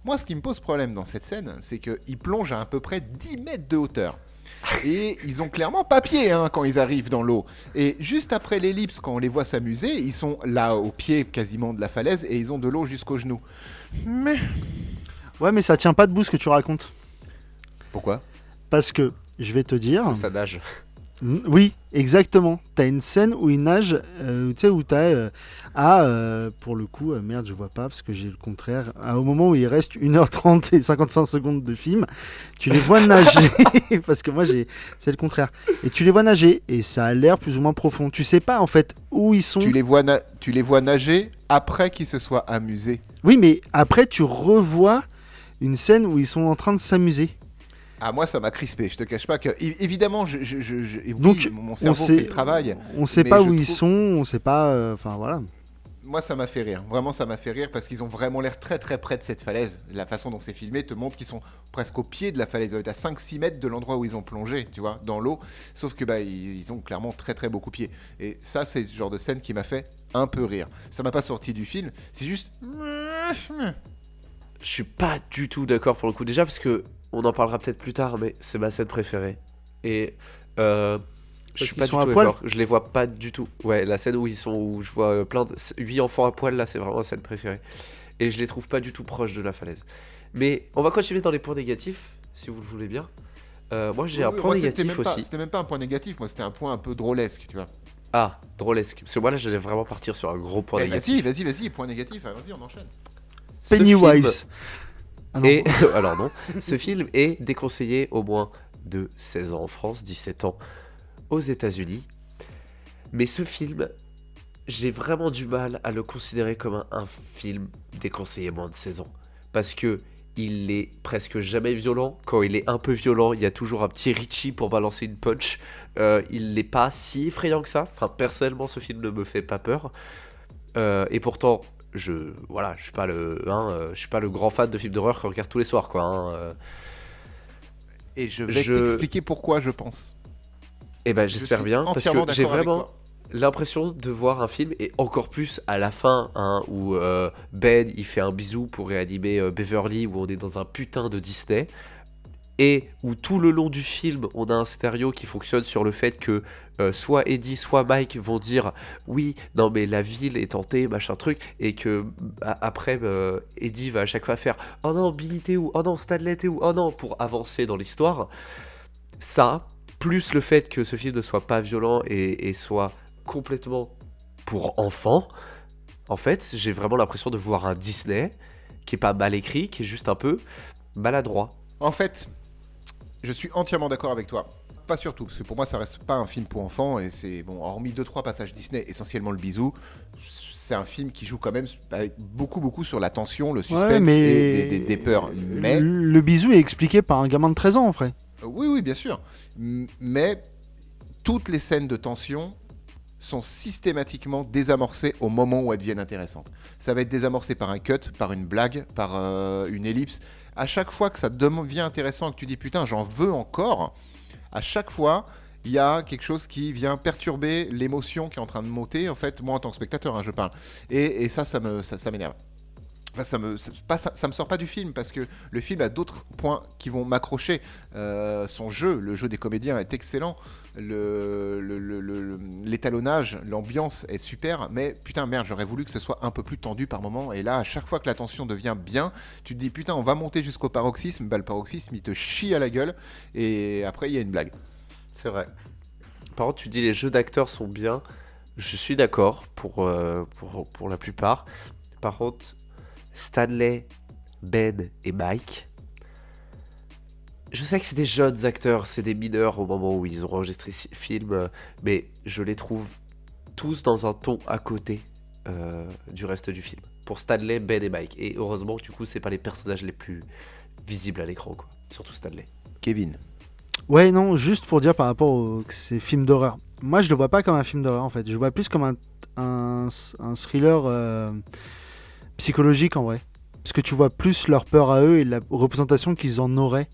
Moi, ce qui me pose problème dans cette scène, c'est qu'ils plongent à à peu près 10 mètres de hauteur. Et ils ont clairement pas pied hein, quand ils arrivent dans l'eau. Et juste après l'ellipse, quand on les voit s'amuser, ils sont là au pied quasiment de la falaise et ils ont de l'eau jusqu'aux genoux. Mais Ouais, mais ça tient pas debout ce que tu racontes. pourquoi? Parce que, je vais te dire. Ça nage. Mm, Oui, exactement. T'as une scène où il nage, euh, tu sais, où t'as. euh, ah, euh, pour le coup, euh, merde, je vois pas parce que j'ai le contraire. Ah, au moment où il reste 1h30 et 55 secondes de film, tu les vois nager. parce que moi, j'ai c'est le contraire. Et tu les vois nager et ça a l'air plus ou moins profond. Tu sais pas en fait où ils sont. tu les, vois na- tu les vois nager après qu'ils se soient amusés. Oui, mais après, tu revois une scène où ils sont en train de s'amuser. Ah, moi, ça m'a crispé. Je te cache pas que. Évidemment, je, je- je- je- et oui, Donc, mon On cerveau sait, fait le travail. on sait mais pas où ils sont, on sait pas. euh, Enfin voilà. Moi, ça m'a fait rire. Vraiment, ça m'a fait rire parce qu'ils ont vraiment l'air très très près de cette falaise. La façon dont c'est filmé te montre qu'ils sont presque au pied de la falaise. Ils doivent être à 5-6 mètres de l'endroit où ils ont plongé, tu vois, dans l'eau. Sauf que bah, ils, ils ont clairement très très beaucoup pied. Et ça, c'est le genre de scène qui m'a fait un peu rire. Ça m'a pas sorti du film. C'est juste. Je suis pas du tout d'accord pour le coup. Déjà parce que on en parlera peut-être plus tard, mais c'est ma scène préférée. Et euh, je suis pas du tout d'accord. Je les vois pas du tout. Ouais, la scène où ils sont, où je vois euh, plein de 8 enfants à poil là, c'est vraiment ma scène préférée. Et je les trouve pas du tout proches de la falaise. Mais on va continuer dans les points négatifs, si vous le voulez bien. Euh, moi j'ai un Oui, point moi, négatif même pas- aussi. C'était même pas un point négatif. Moi, c'était un point un peu drôlesque, tu vois. Ah, drôlesque. Parce que moi là, j'allais vraiment partir sur un gros point Eh, vas-y, négatif. vas-y, vas-y. Point négatif. ah, Vas-y, on enchaîne. Ce film Pennywise. Ah alors non, ce film est déconseillé au moins de 16 ans en France, 17 ans aux États-Unis. Mais ce film, j'ai vraiment du mal à le considérer comme un, un film déconseillé moins de 16 ans parce que il est presque jamais violent. Quand il est un peu violent, il y a toujours un petit Richie pour balancer une punch. Euh, il n'est pas si effrayant que ça. Enfin, personnellement, ce film ne me fait pas peur. Euh, et pourtant, je voilà, je suis pas le, hein, euh, je suis pas le grand fan de films d'horreur que je regarde tous les soirs, quoi. hein, euh. Et je vais Je- t'expliquer pourquoi je pense. Eh ben, Je j'espère bien parce que j'ai vraiment l'impression de voir un film et encore plus à la fin hein, où euh, Ben il fait un bisou pour réanimer euh, Beverly où on est dans un putain de Disney et où tout le long du film on a un scénario qui fonctionne sur le fait que euh, soit Eddie soit Mike vont dire oui non mais la ville est tentée machin truc et que a- après euh, Eddie va à chaque fois faire oh non Billy t'es où? Oh non Stanley t'es où? Oh non pour avancer dans l'histoire. Ça plus le fait que ce film ne soit pas violent et, et soit complètement pour enfants, en fait, j'ai vraiment l'impression de voir un Disney qui est pas mal écrit, qui est juste un peu maladroit. En fait, je suis entièrement d'accord avec toi. Pas surtout, parce que pour moi, ça reste pas un film pour enfants. Et c'est, bon, hormis deux, trois passages Disney, essentiellement le bisou, c'est un film qui joue quand même avec beaucoup, beaucoup sur la tension, le suspense Ouais, mais et des, des- des peurs. Mais, le, bisou est expliqué par un gamin de 13 ans en vrai. oui, oui, bien sûr. Mais toutes les scènes de tension sont systématiquement désamorcées au moment où elles deviennent intéressantes. Ça va être désamorcé par un cut, par une blague, par euh, une ellipse. À chaque fois que ça devient intéressant et que tu dis putain, j'en veux encore, à chaque fois, il y a quelque chose qui vient perturber l'émotion qui est en train de monter, en fait, moi en tant que spectateur, hein, je parle. Et, ça, ça m'énerve. Enfin, ça me, ça, ça, ça me sort pas du film parce que le film a d'autres points qui vont m'accrocher. Euh, son jeu, le jeu des comédiens est excellent. L'étalonnage, l'ambiance est super. Mais putain, merde, j'aurais voulu que ce soit un peu plus tendu par moment. Et là, à chaque fois que la tension devient bien, tu te dis putain, on va monter jusqu'au paroxysme. Bah, le paroxysme, il te chie à la gueule. Et après, il y a une blague. C'est vrai. Par contre, tu dis les jeux d'acteurs sont bien. Je suis d'accord pour, euh, pour, pour la plupart. Par contre, Stanley, Ben et Mike. Je sais que c'est des jeunes acteurs, c'est des mineurs au moment où ils ont enregistré ce film, euh, mais je les trouve tous dans un ton à côté euh, du reste du film. Pour Stanley, Ben et Mike. Et heureusement, du coup, c'est pas les personnages les plus visibles à l'écran, quoi. Surtout Stanley. Kevin. Ouais, non, juste pour dire par rapport aux que ces films d'horreur. Moi, je le vois pas comme un film d'horreur en fait. Je le vois plus comme un, un, un thriller euh, psychologique en vrai. Parce que tu vois plus leur peur à eux et la représentation qu'ils en auraient.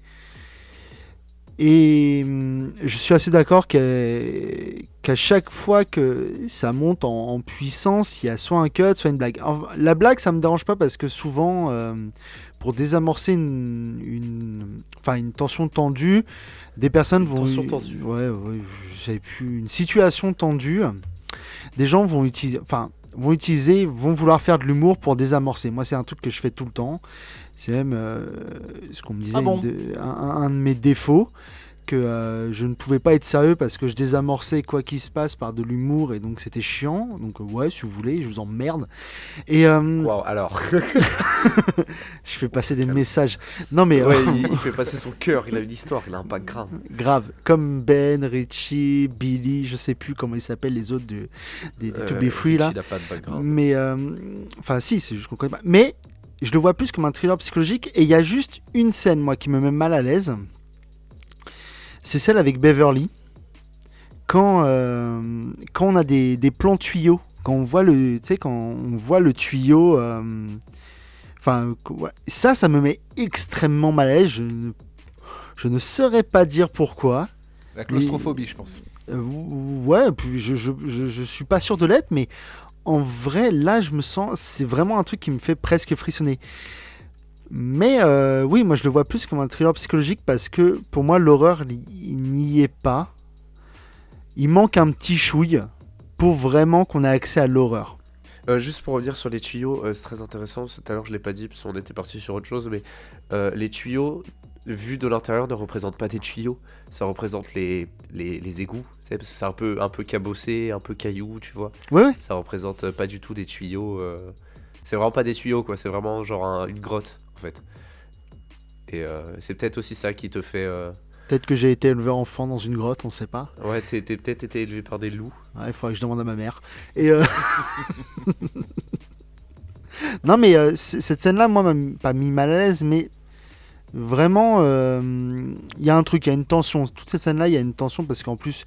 Et hum, je suis assez d'accord qu'à chaque fois que ça monte en, en puissance, il y a soit un cut, soit une blague. La blague, ça me dérange pas parce que souvent, euh, pour désamorcer une, une, enfin, une tension tendue, des personnes Une vont. tension tendue. Ouais, ouais, je plus. Une situation tendue. Des gens vont utiliser, enfin, vont utiliser, vont vouloir faire de l'humour pour désamorcer. Moi, c'est un truc que je fais tout le temps. C'est même euh, ce qu'on me disait, Ah bon une de- un, de mes défauts, que euh, je ne pouvais pas être sérieux parce que je désamorçais quoi qu'il se passe par de l'humour et donc c'était chiant. Donc euh, ouais, si vous voulez, je vous emmerde. Et euh, Waouh, alors. je fais passer des messages. Non mais Ouais, euh, il, il fait passer son cœur, il a une histoire, il a un background. grave, comme Ben, Richie, Billy, je sais plus comment ils s'appellent les autres de, des, des To Be Euh, Free là. Il a pas de background. Mais, euh, enfin, si, c'est juste qu'on connaît pas. Mais je le vois plus comme un thriller psychologique. Et il y a juste une scène, moi, qui me met mal à l'aise. C'est celle avec Beverly. Quand, euh, quand on a des, des plans tuyaux, quand on voit le, quand on voit le tuyau. euh, Enfin, ça, ça me met extrêmement mal à l'aise. Je ne, je ne saurais pas dire pourquoi. La claustrophobie, je pense. Euh, ouais, je, je, je, je suis pas sûr de l'être, mais en vrai, là, je me sens. C'est vraiment un truc qui me fait presque frissonner. Mais euh, oui, moi, je le vois plus comme un thriller psychologique parce que pour moi, l'horreur, il n'y est pas. Il manque un petit chouille pour vraiment qu'on ait accès à l'horreur. Euh, juste pour revenir sur les tuyaux, euh, c'est très intéressant. Tout à l'heure, je l'ai pas dit parce qu'on était parti sur autre chose, mais les tuyaux, vus de l'intérieur, ne représentent pas des tuyaux. Ça représente les, les, les égouts. Parce que c'est un peu, un peu cabossé, un peu caillou, tu vois. Ouais, ouais. Ça représente pas du tout des tuyaux. euh, C'est vraiment pas des tuyaux, quoi. C'est vraiment genre un- une grotte, en fait. Et euh, c'est peut-être aussi ça qui te fait. euh, Peut-être que j'ai été élevé enfant dans une grotte, on sait pas. Ouais, t'es t'es peut-être été élevé par des loups. Ouais, il faudrait que je demande à ma mère. Et euh, non, mais euh, c- cette scène-là, moi, m'a m- pas mis mal à l'aise, mais vraiment, euh, il y a un truc, il y a une tension. Toute cette scène-là, il y a une tension parce qu'en plus,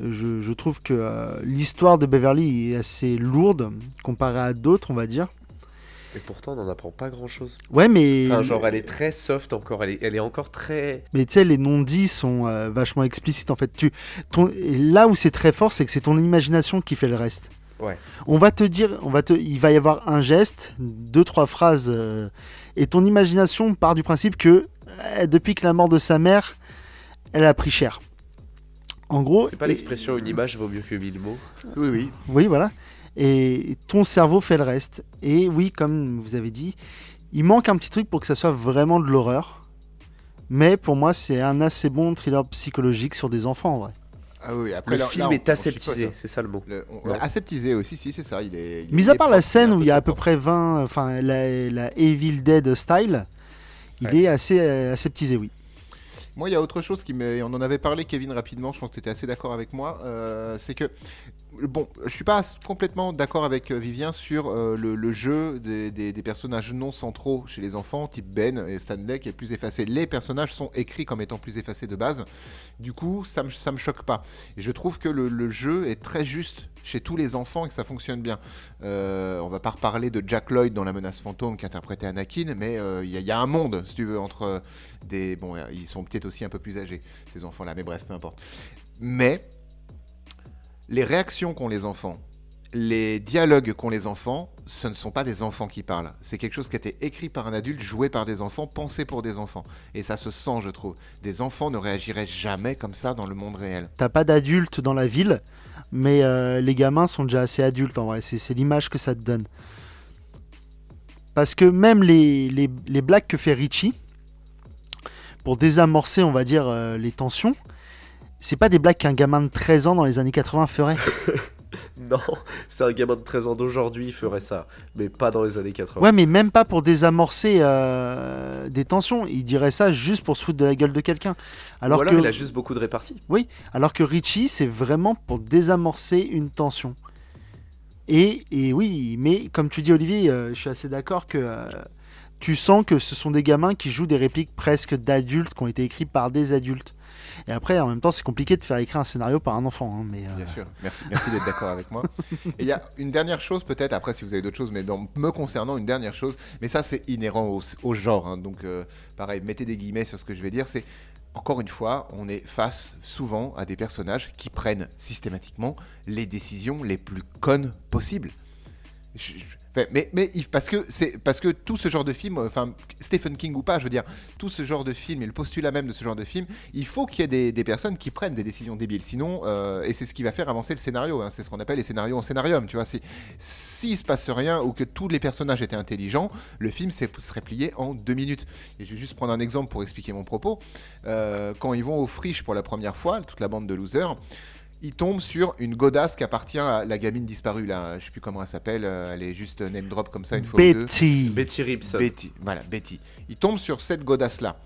je, je trouve que euh, l'histoire de Beverly est assez lourde comparée à d'autres, on va dire. Et pourtant, on n'en apprend pas grand chose. Ouais, mais, Enfin, genre, elle est très soft encore. Elle est, elle est encore très. mais tu sais, les non-dits sont euh, vachement explicites en fait. Tu, ton, et là où c'est très fort, c'est que c'est ton imagination qui fait le reste. Ouais. On va te dire, on va te, il va y avoir un geste, deux trois phrases, euh, et ton imagination part du principe que euh, depuis que la mort de sa mère, elle a pris cher. En gros, C'est pas et- l'expression une image vaut mieux que mille mots. Oui, oui. oui, voilà. Et ton cerveau fait le reste. Et oui, comme vous avez dit, il manque un petit truc pour que ça soit vraiment de l'horreur. Mais pour moi, c'est un assez bon thriller psychologique sur des enfants en vrai. Ah oui, après, Le là- film là, on- est aseptisé, c'est ça le mot. Le- on- Ouais. Aseptisé aussi, si, c'est ça. Il est, il Mis est à part la scène où il y a à peu près 20, enfin la, la Evil Dead style, il Ouais. est assez euh, aseptisé, oui. Moi, il y a autre chose qui me. On en avait parlé, Kevin, rapidement. Je pense que tu étais assez d'accord avec moi. euh, c'est que bon, je suis pas complètement d'accord avec euh, Vivien sur euh, le, jeu des, personnages non centraux chez les enfants, type Ben et Stanley, qui est plus effacé. Les personnages sont écrits comme étant plus effacés de base. Du coup, ça me, me choque pas. Et je trouve que le, jeu est très juste chez tous les enfants et que ça fonctionne bien. Euh, on va pas reparler de Jack Lloyd dans La menace fantôme qui interprétait Anakin, mais euh, il il y a un monde, si tu veux, entre euh, des... Bon, euh, ils sont peut-être aussi un peu plus âgés, ces enfants-là, mais bref, peu importe. Mais les réactions qu'ont les enfants, les dialogues qu'ont les enfants, ce ne sont pas des enfants qui parlent. C'est quelque chose qui a été écrit par un adulte, joué par des enfants, pensé pour des enfants. Et ça se sent, je trouve. Des enfants ne réagiraient jamais comme ça dans le monde réel. T'as pas d'adultes dans la ville, mais euh, les gamins sont déjà assez adultes en vrai. C'est l'image que ça te donne. Parce que même les blagues que fait Richie, pour désamorcer, on va dire, euh, les tensions, c'est pas des blagues qu'un gamin de 13 ans dans les années 80 ferait. Non, c'est un gamin de 13 ans d'aujourd'hui, ferait ça, mais pas dans les années 80. Ouais, mais même pas pour désamorcer euh, des tensions. Il dirait ça juste pour se foutre de la gueule de quelqu'un. Alors, Ou alors que, il a juste beaucoup de réparties. alors que Richie, c'est vraiment pour désamorcer une tension. Et, et oui, mais comme tu dis, Olivier, euh, je suis assez d'accord que euh, tu sens que ce sont des gamins qui jouent des répliques presque d'adultes qui ont été écrits par des adultes. Et après, en même temps, c'est compliqué de faire écrire un scénario par un enfant. hein, mais, euh, Bien sûr, merci, merci d'être d'accord avec moi. Et il y a une dernière chose peut-être, après si vous avez d'autres choses, mais dans, me concernant, une dernière chose, mais ça c'est inhérent au, au genre, hein, donc euh, pareil, mettez des guillemets sur ce que je vais dire, c'est encore une fois, on est face souvent à des personnages qui prennent systématiquement les décisions les plus connes possibles. Je- mais, parce que tout ce genre de film, euh, enfin Stephen King ou pas, je veux dire, tout ce genre de film et le postulat même de ce genre de film, il faut qu'il y ait des, personnes qui prennent des décisions débiles. Sinon, euh, et c'est ce qui va faire avancer le scénario. hein, c'est ce qu'on appelle les scénarios en scénarium. Tu vois, si se passe rien ou que tous les personnages étaient intelligents, le film serait plié en deux minutes. Et je vais juste prendre un exemple pour expliquer mon propos. Euh, quand ils vont aux friches pour la première fois, toute la bande de losers. Ils tombent sur une godasse qui appartient à la gamine disparue là, je sais plus comment elle s'appelle, euh, elle est juste name drop comme ça une fois ou deux. Betty. Betty Ribson. Betty, voilà, Betty. Il tombe sur cette godasse-là.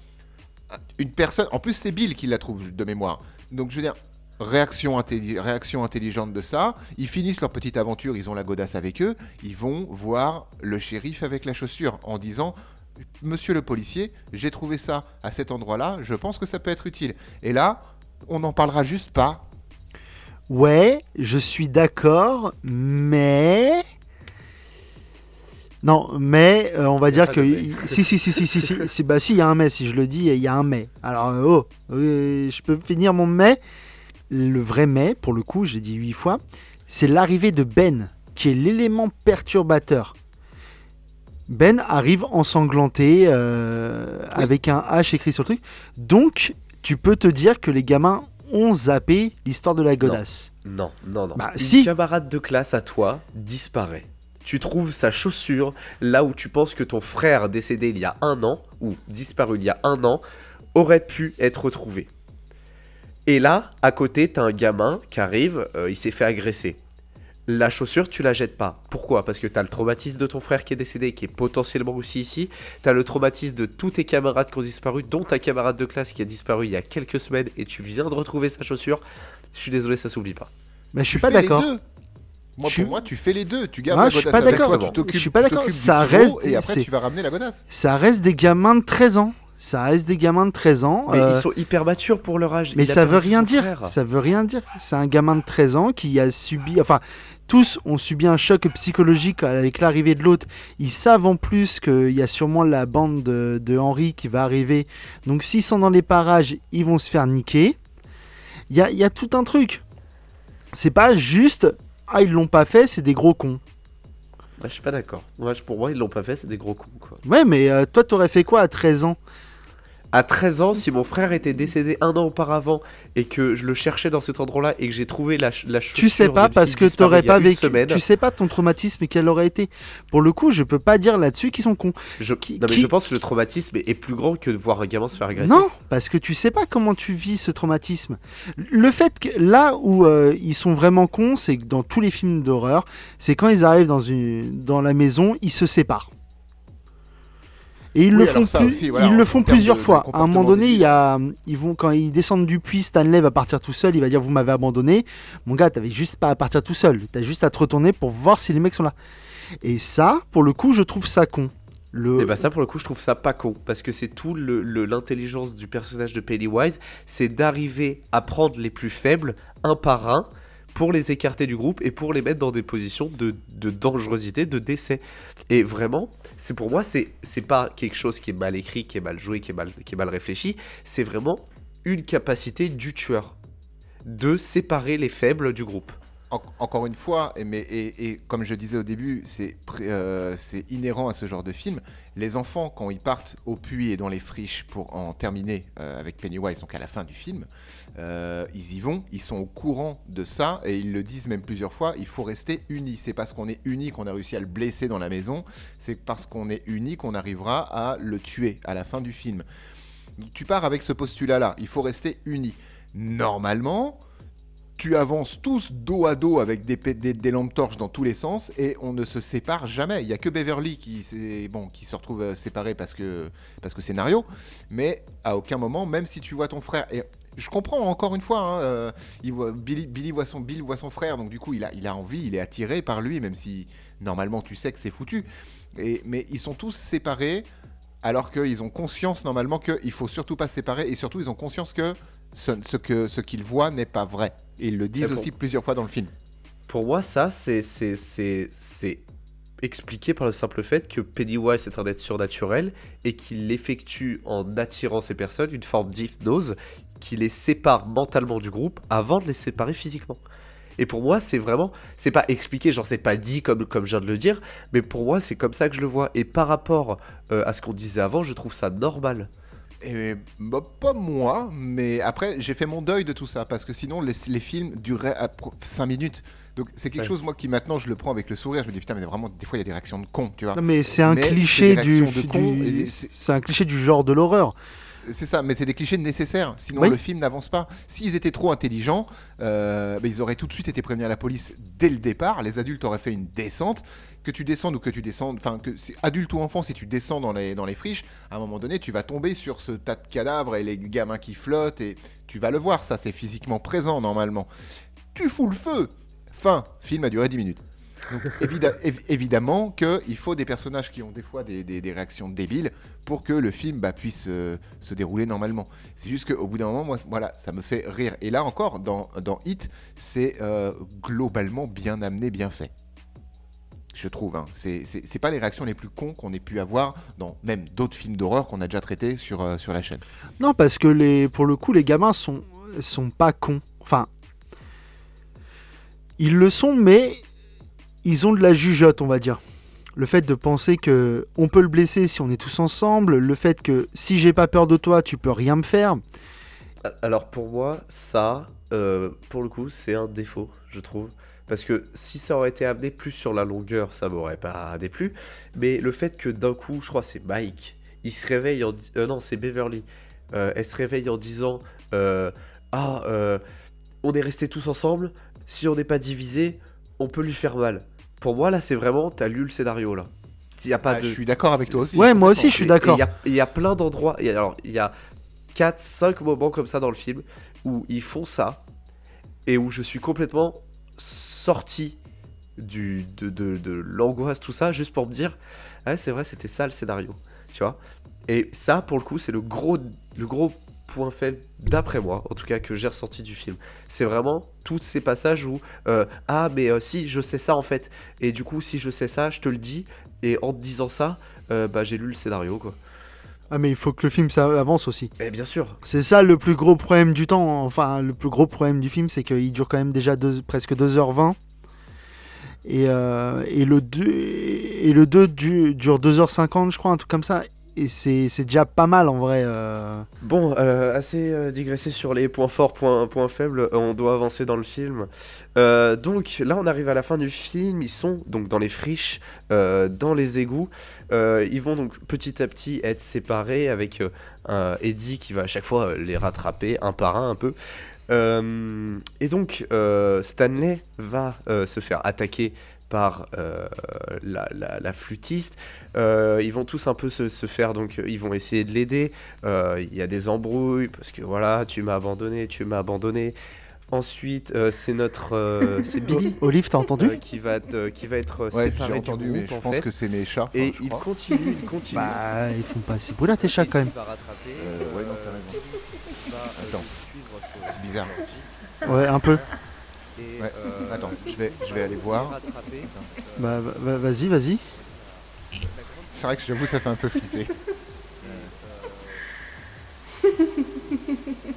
Une personne, en plus c'est Bill qui la trouve de mémoire. Donc je veux dire, réaction, intelli- réaction intelligente de ça. Ils finissent leur petite aventure, ils ont la godasse avec eux. Ils vont voir le shérif avec la chaussure en disant Monsieur le policier, j'ai trouvé ça à cet endroit-là, je pense que ça peut être utile. Et là, on n'en parlera juste pas. Ouais, je suis d'accord, mais. Non, mais euh, on va dire que. Si, si, si, si, si, si, si, bah si, il y a un mais, si je le dis, il y a un mais. Alors, euh, oh, euh, je peux finir mon mais. Le vrai mais, pour le coup, j'ai dit huit fois, c'est l'arrivée de Ben, qui est l'élément perturbateur. Ben arrive ensanglanté, euh, Oui. avec un H écrit sur le truc. Donc, tu peux te dire que les gamins ont zappé l'histoire de la godasse. Non, non, non. Bah, Une si. camarade de classe à toi disparaît. Tu trouves sa chaussure là où tu penses que ton frère décédé il y a un an, ou disparu il y a un an, aurait pu être retrouvé. Et là, à côté, t'as un gamin qui arrive, euh, il s'est fait agresser. La chaussure, tu la jettes pas. Pourquoi? Parce que t'as le traumatisme de ton frère qui est décédé, qui est potentiellement aussi ici. T'as le traumatisme de tous tes camarades qui ont disparu, dont ta camarade de classe qui a disparu il y a quelques semaines, et tu viens de retrouver sa chaussure. Je suis désolé, ça s'oublie pas. Mais je suis Tu pas d'accord. Moi, Je pour moi, tu fais les deux. Tu gardes Ah, la je suis godasse pas avec d'accord. toi, tu t'occupes- Je suis pas tu d'accord. Ça reste- Et après, tu vas ramener la godasse. Ça reste des gamins de 13 ans. Ça reste des gamins de 13 ans. Mais euh, ils sont hyper matures pour leur âge. mais ça veut rien dire. frère. Ça veut rien dire. C'est un gamin de 13 ans qui a subi. Enfin, tous ont subi un choc psychologique avec l'arrivée de l'autre. Ils savent en plus qu'il y a sûrement la bande de, de Henri qui va arriver. Donc, s'ils sont dans les parages, ils vont se faire niquer. Il y a, il y a tout un truc. C'est pas juste. Ah, ils l'ont pas fait, c'est des gros cons. Ouais, je suis pas d'accord. Pour moi, ils l'ont pas fait, c'est des gros cons, quoi. Ouais, mais euh, toi, t'aurais fait quoi à 13 ans? À 13 ans, si mon frère était décédé un an auparavant et que je le cherchais dans cet endroit-là et que j'ai trouvé la, ch- la chaussure Tu sais pas parce que t'aurais pas vécu. semaine, Tu sais pas ton traumatisme et quel aurait été. Pour le coup, je peux pas dire là-dessus qu'ils sont cons. je... qui- non, mais qui- je pense que le traumatisme est est plus grand que de voir un gamin se faire agresser. Non, parce que tu sais pas comment tu vis ce traumatisme. Le fait que là où euh, ils sont vraiment cons, c'est que dans tous les films d'horreur, c'est quand ils arrivent dans une dans la maison, ils se séparent. Et ils Oui, le font, ça plus- aussi, voilà, ils le font plusieurs de- de fois. À un moment donné, il y a, ils vont, quand ils descendent du puits, Stanley va partir tout seul. Il va dire Vous m'avez abandonné. Mon gars, t'avais juste pas à partir tout seul. T'as juste à te retourner pour voir si les mecs sont là. Et ça, pour le coup, je trouve ça con. Le... Et bah ça pour le coup je trouve ça pas con parce que c'est tout le- le- l'intelligence du personnage de Pennywise, c'est d'arriver à prendre les plus faibles un par un pour les écarter du groupe et pour les mettre dans des positions de, de dangerosité, de décès. Et vraiment, c'est pour moi c'est pas quelque chose qui est mal écrit, qui est mal joué, qui est mal qui est mal réfléchi, c'est vraiment une capacité du tueur de séparer les faibles du groupe. En- encore une fois, et, comme je disais au début, euh, c'est inhérent à ce genre de film. Les enfants, quand ils partent au puits et dans les friches pour en terminer euh, avec Pennywise, donc à la fin du film, euh, ils y vont, ils sont au courant de ça et ils le disent même plusieurs fois. Il faut rester unis. C'est parce qu'on est unis qu'on a réussi à le blesser dans la maison. C'est parce qu'on est unis qu'on arrivera à le tuer à la fin du film. Tu pars avec ce postulat-là. Il faut rester unis. Normalement, tu avances tous dos à dos avec des, pe- des, des lampes torches dans tous les sens et on ne se sépare jamais. Il y a que Beverly qui, bon, qui se retrouve euh, séparé parce que, parce que scénario, mais à aucun moment, même si tu vois ton frère, et je comprends encore une fois, hein, euh, Billy, voit son, Bill voit son frère, donc du coup il a, envie, il est attiré par lui, même si normalement tu sais que c'est foutu. Mais ils sont tous séparés alors qu'ils ont conscience normalement qu'il faut surtout pas se séparer et surtout ils ont conscience que ce, ce que ce qu'ils voient n'est pas vrai. Et ils le disent aussi plusieurs fois dans le film. Pour moi, ça, c'est c'est- c'est- c'est expliqué par le simple fait que Pennywise est un être surnaturel et qu'il effectue en attirant ces personnes une forme d'hypnose qui les sépare mentalement du groupe avant de les séparer physiquement. Et pour moi, c'est vraiment, c'est pas expliqué, genre c'est pas dit comme, comme je viens de le dire, mais pour moi, c'est comme ça que je le vois. Et par rapport euh, à ce qu'on disait avant, je trouve ça normal. Et bah, pas moi, mais après j'ai fait mon deuil de tout ça parce que sinon les, les films dureraient 5 minutes. Donc c'est quelque Ouais. chose moi qui maintenant je le prends avec le sourire. Je me dis putain mais vraiment des fois il y a des réactions de con, tu vois. Non, mais c'est un cliché du, c'est un cliché du genre de l'horreur. C'est ça, mais c'est des clichés nécessaires. Sinon, Oui. le film n'avance pas. S'ils étaient trop intelligents, euh, bah, ils auraient tout de suite été prévenus à la police dès le départ. Les adultes auraient fait une descente. Que tu descendes ou que tu descendes, enfin, que adulte ou enfant, si tu descends dans les, dans les friches, à un moment donné, tu vas tomber sur ce tas de cadavres et les gamins qui flottent et tu vas le voir. Ça, c'est physiquement présent normalement. Tu fous le feu. Fin. Film a duré 10 minutes. Évidemment qu'il faut des personnages qui ont des fois des, réactions débiles pour que le film bah, puisse euh, se dérouler normalement. C'est juste qu'au bout d'un moment, moi, voilà, ça me fait rire. Et là encore, dans, Hit, c'est euh, globalement bien amené, bien fait. Je trouve. Hein. C'est pas les réactions les plus cons qu'on ait pu avoir dans même d'autres films d'horreur qu'on a déjà traités sur, euh, la chaîne. Non, parce que pour le coup, les gamins sont, sont pas cons. Enfin, ils le sont, mais ils ont de la jugeote, on va dire. Le fait de penser que on peut le blesser si on est tous ensemble, le fait que si j'ai pas peur de toi, tu peux rien me faire. Alors pour moi, ça, euh, pour le coup, c'est un défaut, je trouve. Parce que si ça aurait été amené plus sur la longueur, ça m'aurait pas déplu. Mais le fait que d'un coup, je crois c'est Mike, il se réveille en... euh, non, c'est Beverly. Euh, elle se réveille en disant euh, Ah, on est restés tous ensemble, si on n'est pas divisé, on peut lui faire mal. Pour moi, là, c'est vraiment, t'as lu le scénario, là. Il y a pas Ah, de... Je suis d'accord avec toi aussi. Ouais, moi aussi, je suis d'accord. Il y a- il y, a plein d'endroits. il y a- Alors, il y a 4-5 moments comme ça dans le film où ils font ça et où je suis complètement sorti du, de, de, de l'angoisse, tout ça, juste pour me dire Ah, c'est vrai, c'était ça le scénario. Tu vois? Et ça, pour le coup, c'est le gros, le gros point faible, d'après moi, en tout cas, que j'ai ressenti du film. C'est vraiment tous ces passages où euh, Ah, mais euh, si, je sais ça en fait. Et du coup, si je sais ça, je te le dis. Et en te disant ça, euh, bah, j'ai lu le scénario, quoi. Ah, mais il faut que le film ça avance aussi. Mais bien sûr. C'est ça le plus gros problème du temps. Enfin, le plus gros problème du film, c'est qu'il dure quand même déjà deux- presque 2h20. Et, et le 2, et le 2 du- dure 2h50, je crois, un truc comme ça. Et c'est déjà pas mal en vrai. euh. Bon, euh, assez euh, digressé sur les points forts, points, points faibles, on doit avancer dans le film. Donc là, on arrive à la fin du film, ils sont donc dans les friches, dans les égouts. Ils vont donc petit à petit être séparés avec un Eddie qui va à chaque fois les rattraper un par un un peu. Et donc, Stanley va se faire attaquer par euh, la, la- la flûtiste. Euh, ils vont tous un peu se, se faire, donc euh, ils vont essayer de l'aider. Euh, Il y a des embrouilles parce que voilà, tu m'as abandonné, tu m'as abandonné. Ensuite, euh, c'est notre, euh, c'est Billy Olive, t'as entendu euh, qui va être, euh, qui va être Ouais, j'ai séparé entendu, du mais je en pense fait. que c'est mes chats. enfin, Et je il crois. continue, il continue. Bah, ils font pas assez là, tes chats quand même. Il va rattraper. Euh, ouais, non, t'as raison. euh, Attends. C'est bizarre. Ouais, un peu. Et, Ouais, euh, attends, je vais, je vais aller voir. Bah, va- va- vas-y, vas-y. C'est vrai que j'avoue, ça fait un peu flipper.